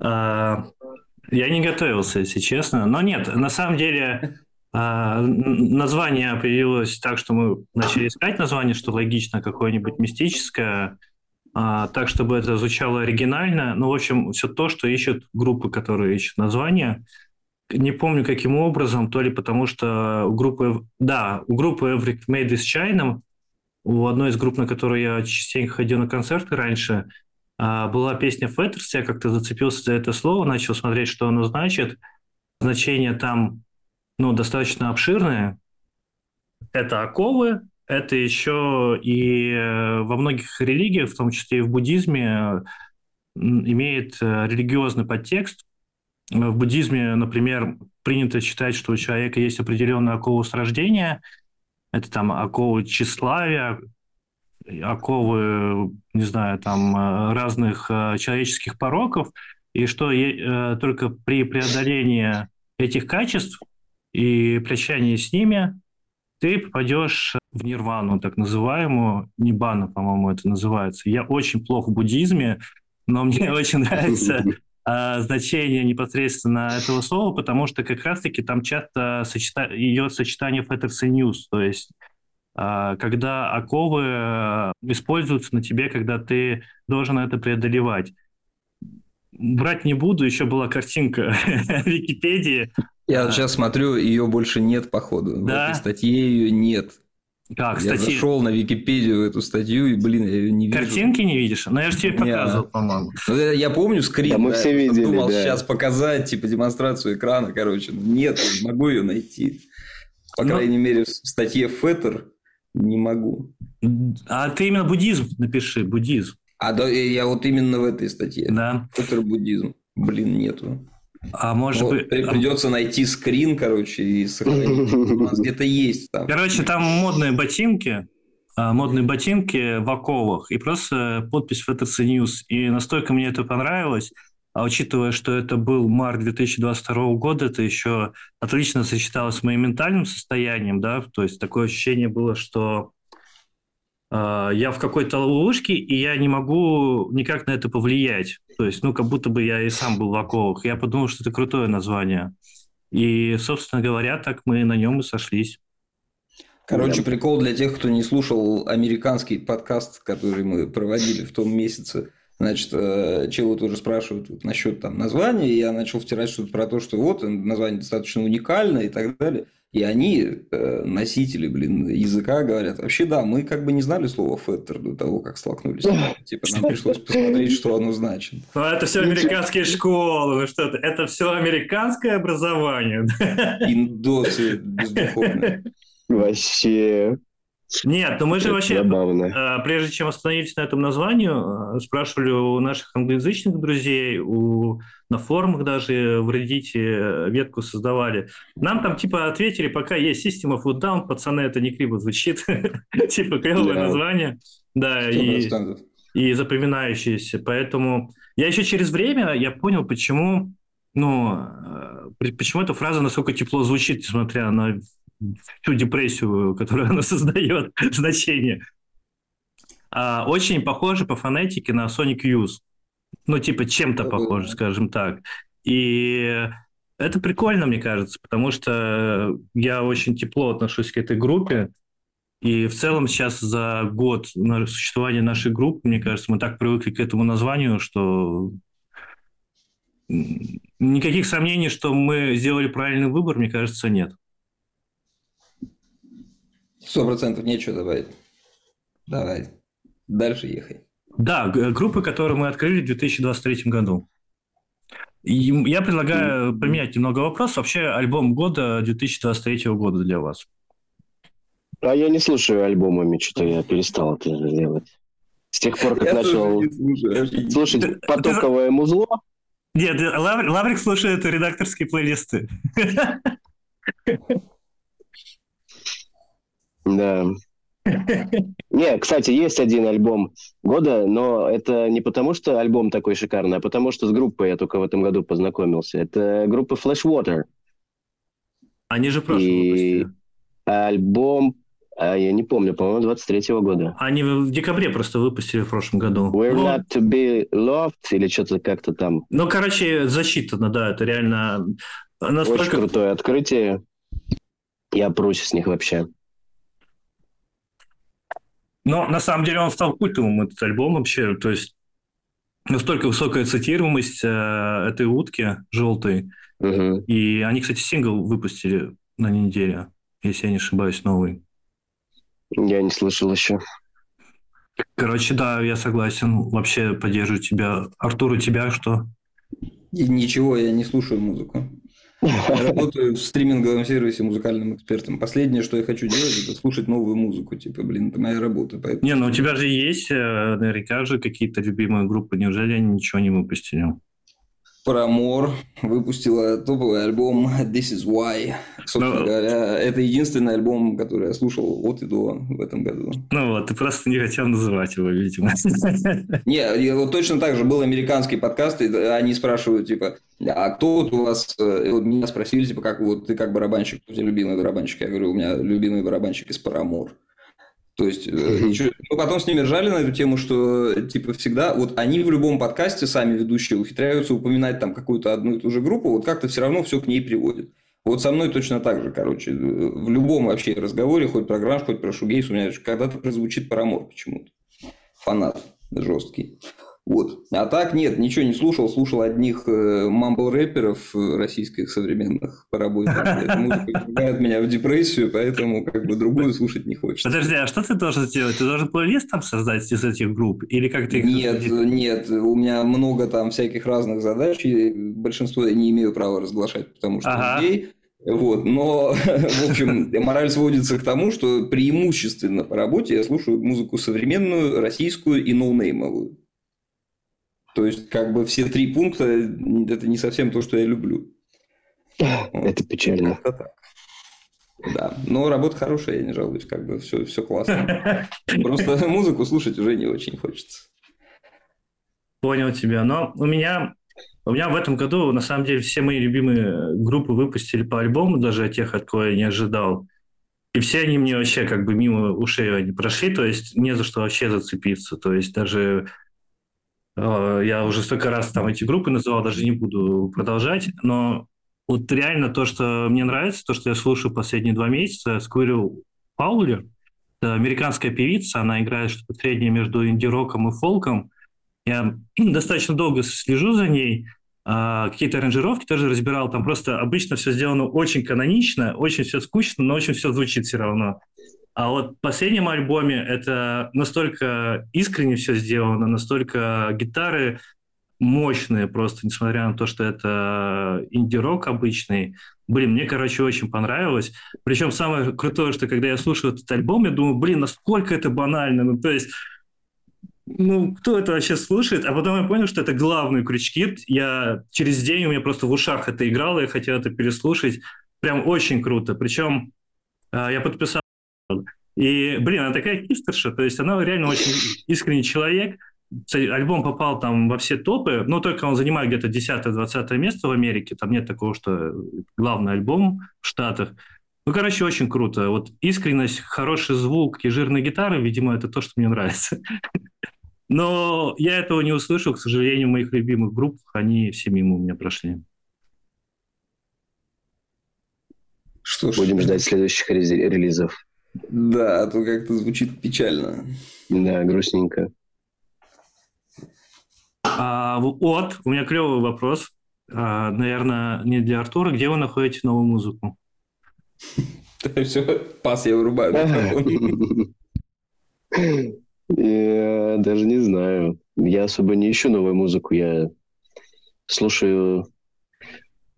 А, я не готовился, если честно. Но нет, на самом деле название появилось так, что мы начали искать название, что логично, какое-нибудь мистическое, а, так, чтобы это звучало оригинально. Ну, в общем, все то, что ищут группы, которые ищут название не помню каким образом, то ли потому что у группы, да, у группы Every Made is China, у одной из групп, на которую я частенько ходил на концерты раньше, а, была песня Fetters, я как-то зацепился за это слово, начал смотреть, что оно значит. Значение там ну, достаточно обширное. Это оковы, это еще и э, во многих религиях, в том числе и в буддизме, имеет э, религиозный подтекст. В буддизме, например, принято считать, что у человека есть определенная окова с рождения. Это там оковы тщеславия, оковы, не знаю, там э, разных человеческих пороков, и что только при преодолении этих качеств и прощании с ними ты попадешь в нирвану, так называемую, нибана, по-моему, это называется. Я очень плохо в буддизме, но мне [LAUGHS] очень нравится э, значение непосредственно этого слова, потому что как раз-таки там часто идет сочетание Fetters и News, то есть э, когда оковы э, используются на тебе, когда ты должен это преодолевать. Брать не буду, еще была картинка [LAUGHS] в Википедии. Я вот сейчас смотрю, ее больше нет, походу. Да? В этой статье ее нет. Как, я статьи... зашел на Википедию эту статью, и, блин, я ее не вижу. Картинки не видишь? Ну, я же тебе показывал, по-моему. Ну, я помню скрин, да, мы да, все видели, думал да. сейчас показать, типа, демонстрацию экрана, короче. Нет, не могу ее найти. По ну, крайней мере, в статье Феттер не могу. А ты именно буддизм напиши, буддизм. А да, я вот именно в этой статье. Да. Феттер буддизм. Блин, нету. А может вот, быть... Придется найти скрин, короче, и сохранить. У нас где-то есть там. Короче, там модные ботинки, а, модные ботинки в оковах, и просто подпись FTC News. И настолько мне это понравилось, а учитывая, что это был март 2022 года, это еще отлично сочеталось с моим ментальным состоянием, да, то есть такое ощущение было, что я в какой-то ловушке, и я не могу никак на это повлиять. То есть, ну, как будто бы я и сам был в оковах. Я подумал, что это крутое название. И, собственно говоря, так мы на нем и сошлись. Короче, прикол для тех, кто не слушал американский подкаст, который мы проводили в том месяце. Значит, э, чего тоже спрашивают вот, насчет там названия, и я начал втирать что-то про то, что вот название достаточно уникальное и так далее. И они, э, носители, блин, языка, говорят, вообще да, мы как бы не знали слова феттер до того, как столкнулись. Типа нам пришлось посмотреть, что оно значит. Ну, это все американские школы, ну что это? Это все американское образование. Индосы бездуховные. Вообще. Нет, но мы же вообще, забавно. Э, прежде чем остановились на этом названии, э, спрашивали у наших англоязычных друзей, у, на форумах даже в Reddit э, ветку создавали. Нам там типа ответили, пока есть System of Down, пацаны, это не криво звучит. [LAUGHS] Типа клевое название. Да, и, и запоминающееся. Поэтому я еще через время я понял, почему ну, почему эта фраза настолько тепло звучит, несмотря на всю депрессию, [LAUGHS] которую она создает, [LAUGHS] значение. А, очень похоже по фонетике на Sonic Youth. Ну, типа, чем-то похоже, скажем так. И это прикольно, мне кажется, потому что я очень тепло отношусь к этой группе. И в целом сейчас за год существования нашей группы, мне кажется, мы так привыкли к этому названию, что никаких сомнений, что мы сделали правильный выбор, мне кажется, нет. Сто процентов нечего добавить. Давай. Дальше ехай. Да, группы, которые мы открыли в 2023 году. И я предлагаю поменять немного вопрос. Вообще альбом года 2023 года для вас. А я не слушаю альбомами, что-то я перестал это делать. С тех пор, как я начал слушать потоковое музло. Нет, Лаврик слушает редакторские плейлисты. [LAUGHS] Да. Не, кстати, есть один альбом года, но это не потому, что альбом такой шикарный, а потому что с группой я только в этом году познакомился. Это группа Flashwater. Они же прошлый И альбом, а я не помню, по-моему, 23-го года. Они в декабре просто выпустили в прошлом году. We're ну, not to be loved или что-то как-то там. Ну, короче, засчитано, да, это реально настолько... Очень крутое открытие. Я прусь с них вообще. Но на самом деле он стал культовым, этот альбом вообще. То есть настолько высокая цитируемость э, этой утки желтой. Угу. И они, кстати, сингл выпустили на неделе, если я не ошибаюсь, новый. Я не слышал еще. Короче, да, я согласен. Вообще поддерживаю тебя. Артур, у тебя что? Ничего, я не слушаю музыку. Я [LAUGHS] работаю в стриминговом сервисе музыкальным экспертом. Последнее, что я хочу делать, это слушать новую музыку. Типа, блин, это моя работа. Поэтому... Не, ну у тебя же есть э, наверняка же какие-то любимые группы. Неужели они ничего не выпустили? Paramore выпустила топовый альбом This Is Why. Собственно ну, говоря, это единственный альбом, который я слушал от и до в этом году. Ну вот, ты просто не хотел называть его, видимо. [LAUGHS] Не, вот точно так же был американский подкаст, и они спрашивают, типа, а кто вот у вас... Вот меня спросили, типа, как вот ты как барабанщик, кто у тебя любимый барабанщик? Я говорю, у меня любимый барабанщик из Paramore. То есть, ничего... Э, мы потом с ними ржали на эту тему, что, типа, всегда, вот они в любом подкасте, сами ведущие, ухитряются упоминать там какую-то одну и ту же группу, вот как-то все равно все к ней приводит. Вот со мной точно так же, короче, в любом вообще разговоре, хоть про гранж, хоть про шугейс, у меня когда-то прозвучит парамор почему-то. Фанат жесткий. Вот. А так нет, ничего не слушал, слушал одних э, мамбл-рэперов э, российских современных по работе. [LAUGHS] Музыка ввергает меня в депрессию, поэтому как бы другую слушать не хочется. Подожди, а что ты должен сделать? Ты должен плейлист там создать из этих групп? Или как ты Нет, нет, у меня много там всяких разных задач, и большинство я не имею права разглашать, потому что ага. людей... Вот, но, [LAUGHS] в общем, мораль сводится к тому, что преимущественно по работе я слушаю музыку современную, российскую и ноунеймовую. То есть, как бы все три пункта – это не совсем то, что я люблю. Это печально. Это так. Да, но работа хорошая, я не жалуюсь, как бы все, все классно. [LAUGHS] Просто музыку слушать уже не очень хочется. Понял тебя. Но у меня, у меня в этом году, на самом деле, все мои любимые группы выпустили по альбому, даже тех, от кого я не ожидал. И все они мне вообще как бы мимо ушей они прошли, то есть не за что вообще зацепиться. То есть даже я уже столько раз там эти группы называл, даже не буду продолжать, но вот реально то, что мне нравится, то, что я слушаю последние два месяца, Сквирил Паулер, американская певица, она играет что-то среднее между инди-роком и фолком. Я [CLEARS THROAT] достаточно долго слежу за ней, а, какие-то аранжировки тоже разбирал, там просто обычно все сделано очень канонично, очень все скучно, но очень все звучит все равно. А вот в последнем альбоме это настолько искренне все сделано, настолько гитары мощные просто, несмотря на то, что это инди-рок обычный. Блин, мне, короче, очень понравилось. Причем самое крутое, что когда я слушаю этот альбом, я думаю, блин, насколько это банально. Ну, то есть, ну, кто это вообще слушает? А потом я понял, что это главные крючки. Я через день у меня просто в ушах это играло, я хотел это переслушать. Прям очень круто. Причем а, я подписал и, блин, она такая кистерша, то есть она реально очень искренний человек. Альбом попал там во все топы, но только он занимает где-то 10-20 место в Америке. Там нет такого, что главный альбом в Штатах. Ну, короче, очень круто. Вот искренность, хороший звук и жирные гитары, видимо, это то, что мне нравится. [LAUGHS] Но я этого не услышал, к сожалению, моих любимых групп, они все мимо у меня прошли. Что ж. Будем ждать следующих релизов. Да, а то как-то звучит печально. Да, грустненько. А, вот, у меня клевый вопрос. А, наверное, не для Артура. Где вы находите новую музыку? [LAUGHS] Все, пас я вырубаю. [LAUGHS] Я даже не знаю. Я особо не ищу новую музыку. Я слушаю...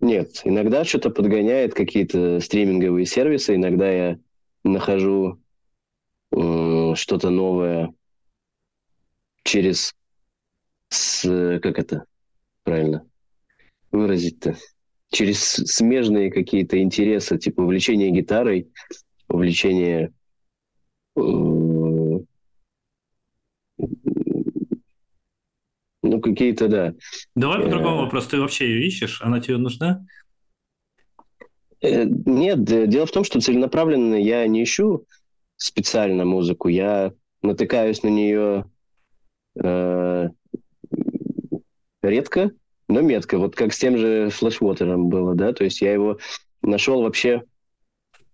Нет, иногда что-то подгоняет какие-то стриминговые сервисы. Иногда я нахожу э, что-то новое через... С, как это правильно выразить-то? Через смежные какие-то интересы, типа увлечение гитарой, увлечение э, Ну, какие-то, да. Давай по-другому э, вопрос. Ты вообще ее ищешь? Она тебе нужна? Э, нет, дело в том, что целенаправленно я не ищу специально музыку. Я натыкаюсь на нее э, редко, но метко. Вот как с тем же флешвотером было, да. То есть я его нашел вообще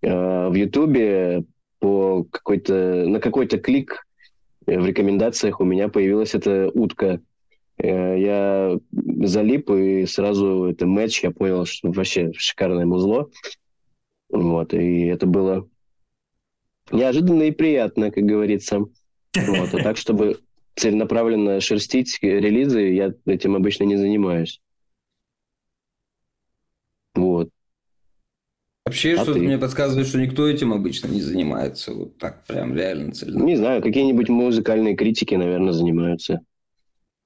э, в Ютубе по какой-то на какой-то клик в рекомендациях у меня появилась эта утка Э, я залип, и сразу это матч, я понял, что вообще шикарное музло. Вот, и это было неожиданно и приятно, как говорится. Вот, а так, чтобы целенаправленно шерстить релизы, я этим обычно не занимаюсь. Вот. Вообще, а что-то мне подсказывает, что никто этим обычно не занимается. Вот так прям реально целенаправленно. Не знаю, какие-нибудь музыкальные критики, наверное, занимаются.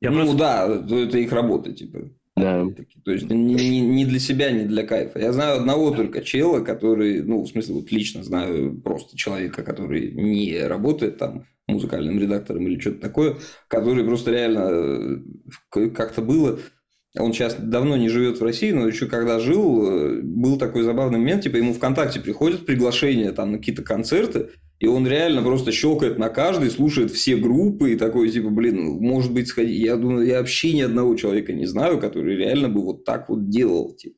Я ну просто... да, это их работа, типа. Да. То есть не, не, не для себя, не для кайфа. Я знаю одного только чела, который, ну, в смысле, вот лично знаю просто человека, который не работает там музыкальным редактором или что-то такое, который просто реально э, как-то было. Он сейчас давно не живет в России, но еще когда жил, э, был такой забавный момент, типа ему ВКонтакте приходят приглашения там на какие-то концерты, и он реально просто щелкает на каждый, слушает все группы и такой, типа, блин, может быть, сходи. Я думаю, я вообще ни одного человека не знаю, который реально бы вот так вот делал. Типа.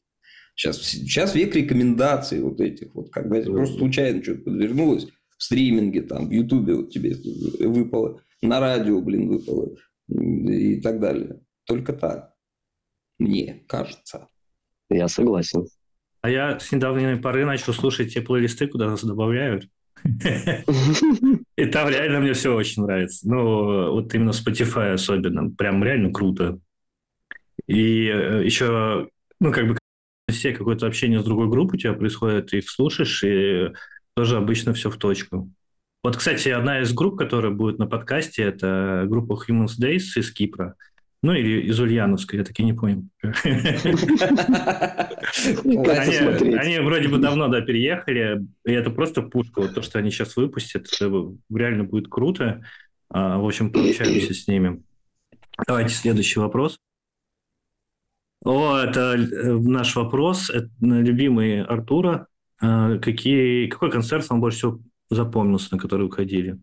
Сейчас, сейчас век рекомендаций вот этих, вот когда тебе просто случайно что-то подвернулось в стриминге, там, в Ютубе вот тебе выпало, на радио, блин, выпало и так далее. Только так. Мне кажется. Я согласен. А я с недавней поры начал слушать те плейлисты, куда нас добавляют. [LAUGHS] И там реально мне все очень нравится. Ну, вот именно Spotify особенно. Прям реально круто. И э, еще, ну, как бы все какое-то общение с другой группой у тебя происходит, ты их слушаешь, и тоже обычно все в точку. Вот, кстати, одна из групп, которая будет на подкасте, это группа Humans Days из Кипра. Ну, или из Ульяновска, я таки не понял. Они вроде бы давно, да, переехали, и это просто пушка. То, что они сейчас выпустят, реально будет круто. А, в общем, пообщаемся с ними. Давайте следующий вопрос. О, это э, наш вопрос. Это любимый Артура. А, какие, какой концерт вам больше всего запомнился, на который вы ходили?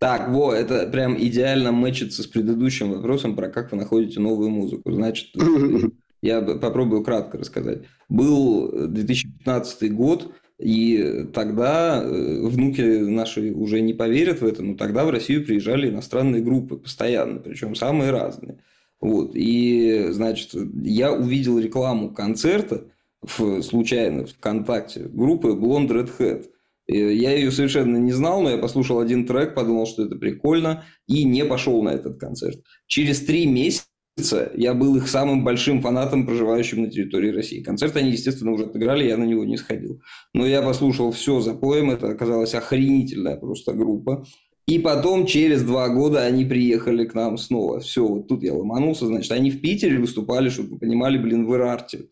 Так, во, это прям идеально мэчится с предыдущим вопросом про как вы находите новую музыку. Значит, [LAUGHS] я попробую кратко рассказать. Был 2015 год, и тогда э, внуки наши уже не поверят в это, но тогда в Россию приезжали иностранные группы постоянно, причем самые разные. Вот. И, значит, я увидел рекламу концерта в, случайно в ВКонтакте группы Blonde Red Hat. Я ее совершенно не знал, но я послушал один трек, подумал, что это прикольно, и не пошел на этот концерт. Через три месяца я был их самым большим фанатом, проживающим на территории России. Концерт они, естественно, уже отыграли, я на него не сходил. Но я послушал все за поем, это оказалась охренительная просто группа. И потом, через два года, они приехали к нам снова. Все, вот тут я ломанулся. Значит, они в Питере выступали, чтобы вы понимали, блин, в Ирарте.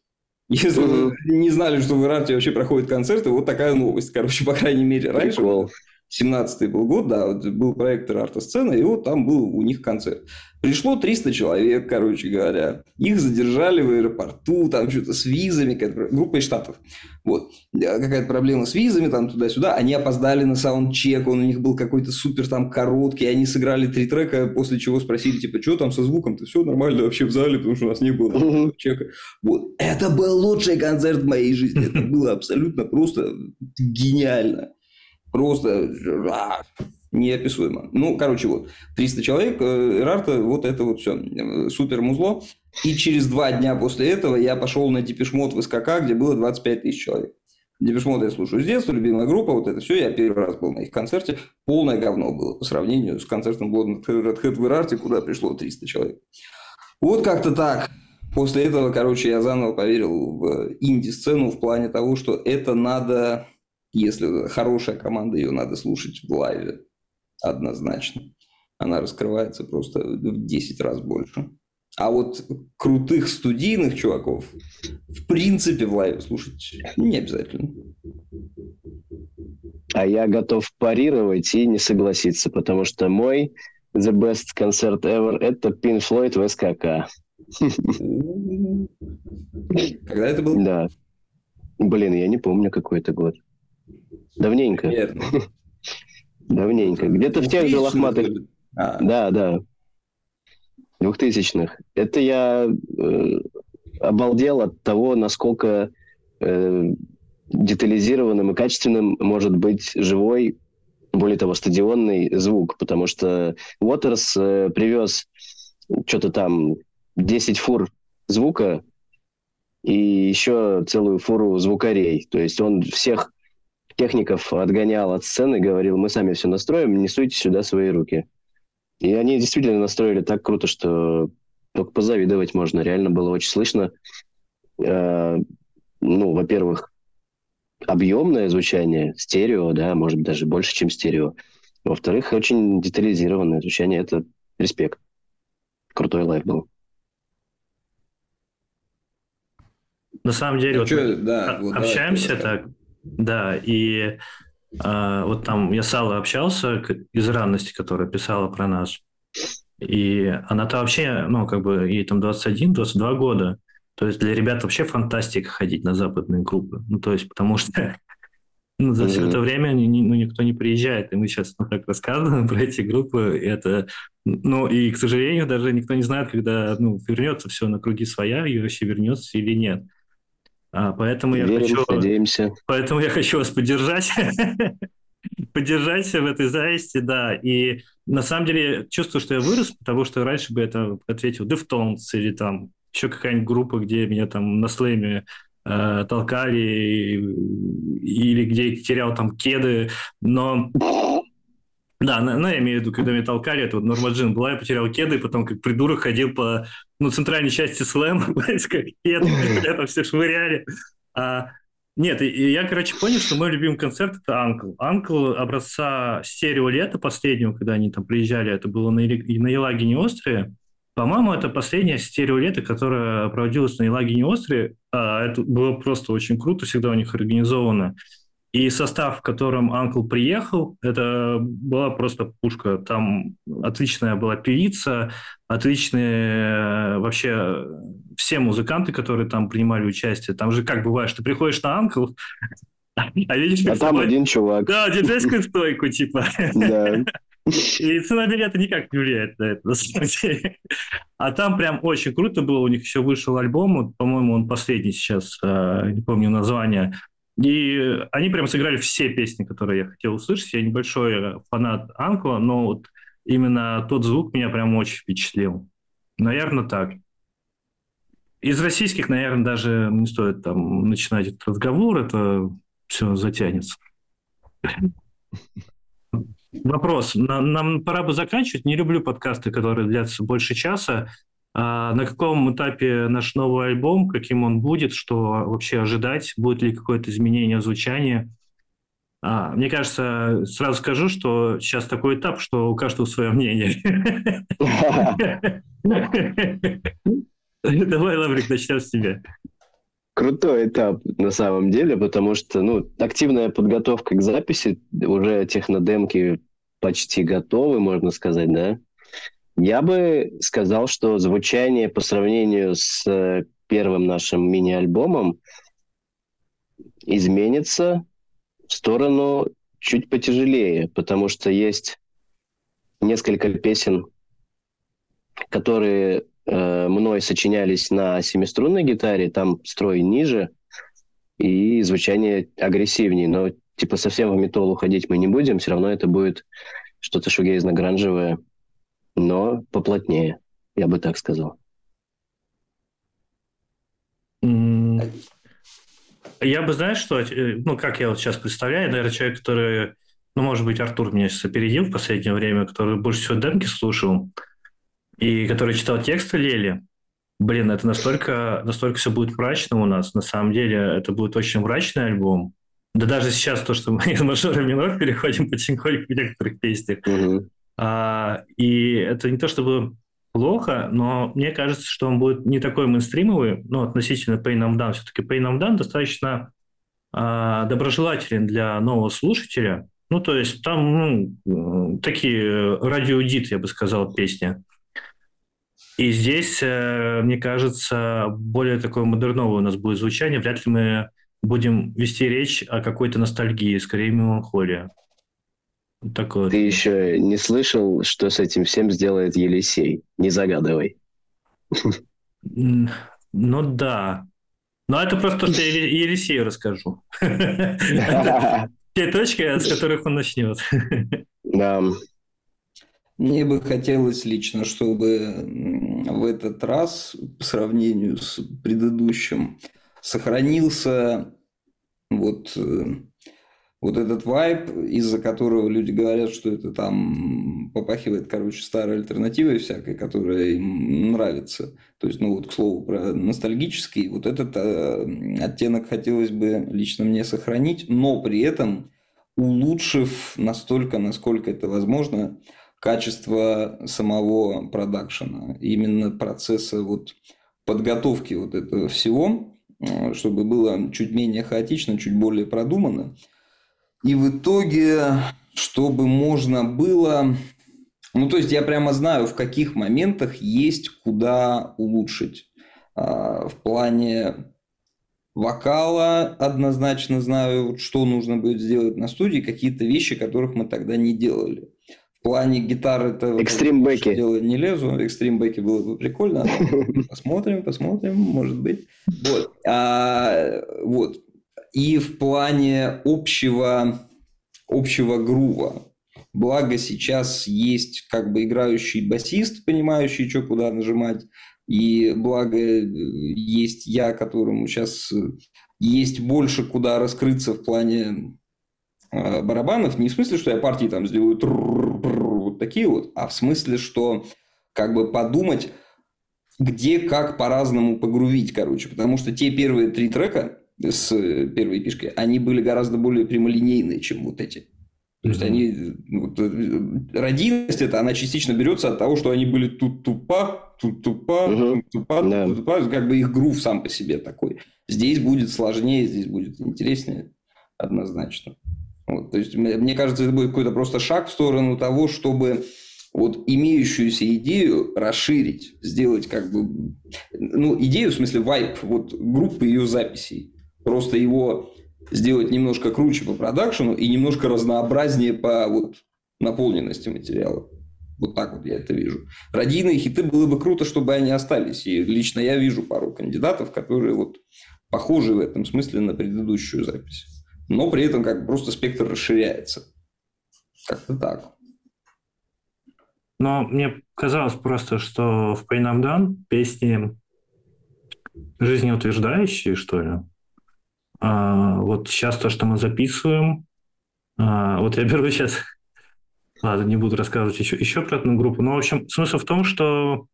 Если вы не знали, что в Ирарте вообще проходят концерты, вот такая новость. Короче, по крайней мере, раньше. Прикол. 17 был год, да, был проект арта-сцена, и вот там был у них концерт. Пришло 300 человек, короче говоря. Их задержали в аэропорту, там что-то с визами, группа из Штатов. Вот. Какая-то проблема с визами, там туда-сюда. Они опоздали на саундчек, он у них был какой-то супер там короткий. Они сыграли три трека, после чего спросили, типа, что там со звуком-то? Все нормально вообще в зале, потому что у нас не было чека. Вот. Это был лучший концерт в моей жизни. Это было абсолютно просто гениально. Просто а, неописуемо. Ну, короче, вот, 300 человек, э, Эрарта, вот это вот все, э, супер музло. И через два дня после этого я пошел на Депешмот в СКК, где было 25 тысяч человек. Депешмот я слушаю с детства, любимая группа, вот это все. Я первый раз был на их концерте. Полное говно было по сравнению с концертом Blood Red в Ирарте, куда пришло 300 человек. Вот как-то так. После этого, короче, я заново поверил в инди-сцену в плане того, что это надо, если хорошая команда, ее надо слушать в лайве. Однозначно. Она раскрывается просто в 10 раз больше. А вот крутых студийных чуваков, в принципе, в лайве слушать не обязательно. А я готов парировать и не согласиться, потому что мой The Best Concert Ever – это Pink Floyd в СКК. Когда это было? Да. Блин, я не помню, какой это год. Давненько. Верно. [LAUGHS] Давненько. Где-то в тех же лохматых... А, Да, да. Двухтысячных. Это я э, обалдел от того, насколько э, детализированным и качественным может быть живой, более того, стадионный звук, потому что Уотерс э, привез что-то там 10 фур звука и еще целую фуру звукарей. То есть он всех техников отгонял от сцены, говорил, мы сами все настроим, не суйте сюда свои руки. И они действительно настроили так круто, что только позавидовать можно. Реально было очень слышно. Э, ну, во-первых, объемное звучание, стерео, да, может быть, даже больше, чем стерео. Во-вторых, очень детализированное звучание. Это респект. Крутой live был. На самом деле, Ну, вот мы да, вот давай общаемся ты так, да, и а, вот там я с Аллой общался из ранности, которая писала про нас, и она-то вообще, ну, как бы, ей там 21-22 года, то есть для ребят вообще фантастика ходить на западные группы, ну, то есть потому что [LAUGHS] ну, за все это время ну, никто не приезжает, и мы сейчас ну, так рассказываем [LAUGHS] про эти группы, и это, ну, и, к сожалению, даже никто не знает, когда, ну, вернется все на круги своя, и вообще вернется или нет. А, поэтому я Верим, хочу... надеемся. Поэтому я хочу вас поддержать. [LAUGHS] Поддержать в этой зависти, да. И на самом деле чувствую, что я вырос, потому что раньше бы это ответил Deftones или там еще какая-нибудь группа, где меня там на слэме э, толкали или где я терял там кеды, но да, ну, ну, я имею в виду, когда меня толкали, это вот Норма Джин была, я потерял кеды, потом как придурок ходил по ну, центральной части слэма, [LAUGHS] как кеды, это все швыряли. А, нет, я, короче, понял, что мой любимый концерт – это «Анкл». «Анкл» образца стерео лета последнего, когда они там приезжали, это было на, на Елагине острове. По-моему, это последнее стерео лето, которое проводилось на Елагине острове. А, это было просто очень круто, всегда у них организовано. И состав, в котором Анкл приехал, это была просто пушка. Там отличная была певица, отличные э, вообще все музыканты, которые там принимали участие. Там же как бывает, что приходишь на Анкл, [LAUGHS] а видишь, А там собой- один чувак. Да, диджейскую стойку, типа. Да. [LAUGHS] И цена билета никак не влияет на это, на самом деле. А там прям очень круто было. У них еще вышел альбом, вот, по-моему, он последний сейчас, э, не помню название. И они прям сыграли все песни, которые я хотел услышать. Я небольшой фанат Анкла, но вот именно тот звук меня прям очень впечатлил. Наверное, так. Из российских, наверное, даже не стоит там начинать этот разговор, это все затянется. Вопрос. На- Нам пора бы заканчивать. Не люблю подкасты, которые длятся больше часа. А на каком этапе наш новый альбом, каким он будет, что вообще ожидать, будет ли какое-то изменение звучания? А, мне кажется, сразу скажу, что сейчас такой этап, что у каждого свое мнение. [LAUGHS] Давай, Лаврик, начнем с тебя. Крутой этап на самом деле, потому что ну, активная подготовка к записи, уже технодемки почти готовы, можно сказать, да. Я бы сказал, что звучание по сравнению с э, первым нашим мини-альбомом изменится в сторону чуть потяжелее, потому что есть несколько песен, которые э, мной сочинялись на семиструнной гитаре, там строй ниже и звучание агрессивнее, но типа совсем в метал уходить мы не будем, все равно это будет что-то шугейзно-гранжевое, но поплотнее, я бы так сказал. М, я бы, знаешь, что, э, ну, как я вот сейчас представляю, наверное, человек, который, ну, может быть, Артур меня сейчас опередил в последнее время, который больше всего демки слушал, и который читал тексты Лели, блин, это настолько, настолько все будет мрачно у нас. На самом деле, это будет очень мрачный альбом. Да даже сейчас то, что мы [LAUGHS] из мажора минор переходим потихоньку в некоторых песнях. Mm-hmm. А, и это не то чтобы плохо, но мне кажется, что он будет не такой мейнстримовый, ну, относительно Pain of Down. Все-таки Pain of Down достаточно а, доброжелателен для нового слушателя. Ну, то есть там ну, такие радиодит, я бы сказал, песни. И здесь, э, мне кажется, более такое модерновое у нас будет звучание. Вряд ли мы будем вести речь о какой-то ностальгии, скорее меланхолия. Такое. Ты еще не слышал, что с этим всем сделает Елисей? Не загадывай. Ну да. Но это просто то, что я Елисею расскажу. Те точки, с которых он начнет. Да. Мне бы хотелось лично, чтобы в этот раз, по сравнению с предыдущим, сохранился вот, э, вот этот вайб, из-за которого люди говорят, что это там попахивает, короче, старой альтернативой всякой, которая им нравится. То есть, ну вот, к слову, про ностальгический, вот этот э, оттенок хотелось бы лично мне сохранить, но при этом улучшив настолько, насколько это возможно, качество самого продакшена, именно процесса вот подготовки вот этого всего, э, чтобы было чуть менее хаотично, чуть более продумано. И в итоге, чтобы можно было... Ну, то есть, я прямо знаю, в каких моментах есть куда улучшить. А, в плане вокала однозначно знаю, что нужно будет сделать на студии, какие-то вещи, которых мы тогда не делали. В плане гитары это экстримбеки дело не лезу. Экстримбеки было бы прикольно. [LAUGHS] Посмотрим, посмотрим, может быть. Вот. А, вот. И в плане общего, общего грува. Благо сейчас есть как бы играющий басист, понимающий, что куда нажимать. И благо есть я, которому сейчас есть больше куда раскрыться в плане Э, барабанов не в смысле, что я партии там сделаю вот такие вот, а в смысле, что как бы подумать, где как по-разному погрувить, короче. Потому что те первые три трека с первой пишкой, они были гораздо более прямолинейные, чем вот эти. То есть, они... Вот, э, родийность это, она частично берется от того, что они были тут тупа, тут тупа, тут тупа, тут тупа. Как бы их грув сам по себе такой. Здесь будет сложнее, здесь будет интереснее, однозначно. Вот, то есть, мне кажется, это будет какой-то просто шаг в сторону того, чтобы вот имеющуюся идею расширить, сделать как бы, ну, идею, в смысле, вайп, вот группы ее записей, просто его сделать немножко круче по продакшену и немножко разнообразнее по вот наполненности материала. Вот так вот я это вижу. Радийные хиты было бы круто, чтобы они остались. И лично я вижу пару кандидатов, которые вот похожи в этом смысле на предыдущую запись но при этом как просто спектр расширяется. Как-то так. Но мне казалось просто, что в Pain I'm Done песни жизнеутверждающие, что ли. А, вот сейчас то, что мы записываем, а, вот я беру сейчас... [LAUGHS] Ладно, не буду рассказывать еще, еще про одну группу. Но, в общем, смысл в том, что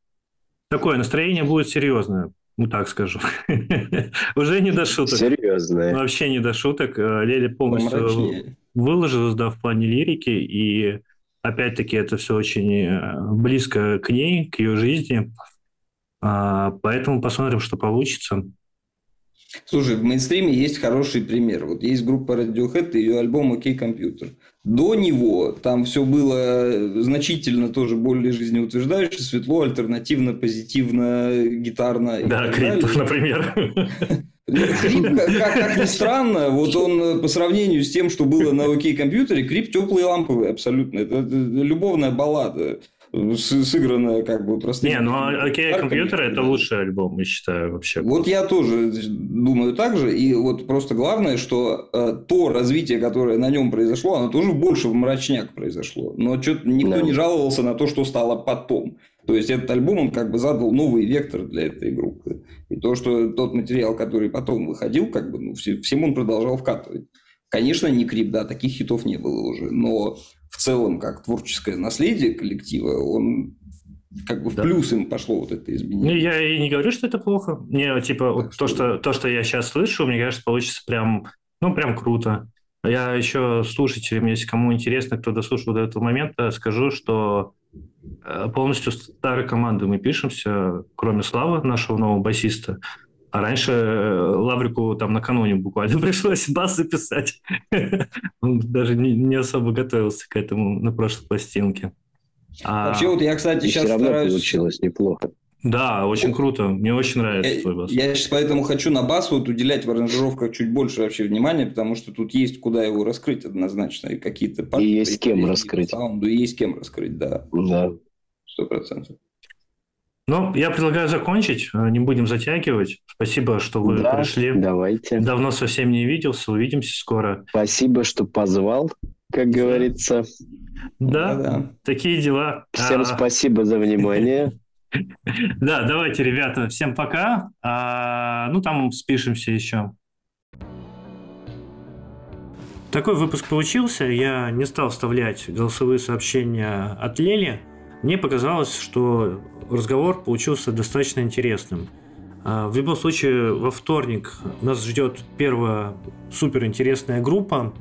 такое настроение будет серьезное. Ну, так скажу. [LAUGHS] Уже не до шуток. Серьезно. Вообще не до шуток. Э, Лели полностью выложилась, да, в плане лирики, и опять-таки это все очень э, близко к ней, к ее жизни. А, поэтому посмотрим, что получится. Слушай, в мейнстриме есть хороший пример. Вот есть группа Radiohead и ее альбом «Окей, компьютер». До него там все было значительно тоже более жизнеутверждающе, светло, альтернативно, позитивно, гитарно. Да, Крип, например. Крип, как, как ни странно, вот он по сравнению с тем, что было на ОК компьютере, Крип теплый и ламповый абсолютно. Это, это любовная баллада сыгранная как бы простым... Не, ну окей, компьютер это лучший альбом, я считаю, вообще. Вот я тоже думаю так же, и вот просто главное, что э, то развитие, которое на нем произошло, оно тоже больше в мрачняк произошло, но что-то никто да. не жаловался на то, что стало потом. То есть этот альбом, он как бы задал новый вектор для этой группы. И то, что тот материал, который потом выходил, как бы, ну, всем он продолжал вкатывать. Конечно, не Крип, да, таких хитов не было уже, но в целом, как творческое наследие коллектива, он как бы в да. плюс им пошло вот это изменение. Ну, я и не говорю, что это плохо. Мне, типа, вот что... то, что, то, что я сейчас слышу, мне кажется, получится прям, ну, прям круто. Я еще слушателям, если кому интересно, кто дослушал до этого момента, скажу, что э, полностью старой команды мы пишемся, кроме Славы, нашего нового басиста. А раньше э, Лаврику там накануне буквально [LAUGHS] пришлось бас записать. Он даже не, не особо готовился к этому на прошлой пластинке. А... Вообще, вот я, кстати, сейчас все стараюсь... получилось неплохо. Да, очень круто. Мне очень нравится я, твой бас. Я сейчас поэтому хочу на бас вот уделять в аранжировках чуть больше вообще внимания, потому что тут есть куда его раскрыть однозначно. И какие-то И есть кем раскрыть. Саунду, и есть кем раскрыть, да. Да. Сто процентов. Ну, я предлагаю закончить, э, не будем затягивать. Спасибо, что вы да, пришли. Давайте. Давно совсем не виделся, увидимся скоро. Спасибо, что позвал, как говорится. Да, да, такие дела. Всем а... спасибо за внимание. [LAUGHS] Да, давайте, ребята, всем пока. А, ну, там спишемся еще. Такой выпуск получился. Я не стал вставлять голосовые сообщения от Лели. Мне показалось, что разговор получился достаточно интересным. А, в любом случае, во вторник нас ждет первая суперинтересная группа.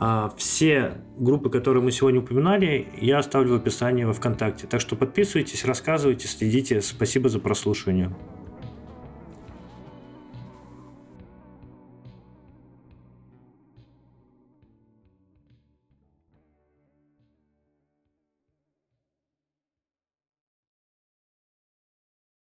А, все группы, которые мы сегодня упоминали, я оставлю в описании во ВКонтакте. Так что подписывайтесь, рассказывайте, следите. Спасибо за прослушивание.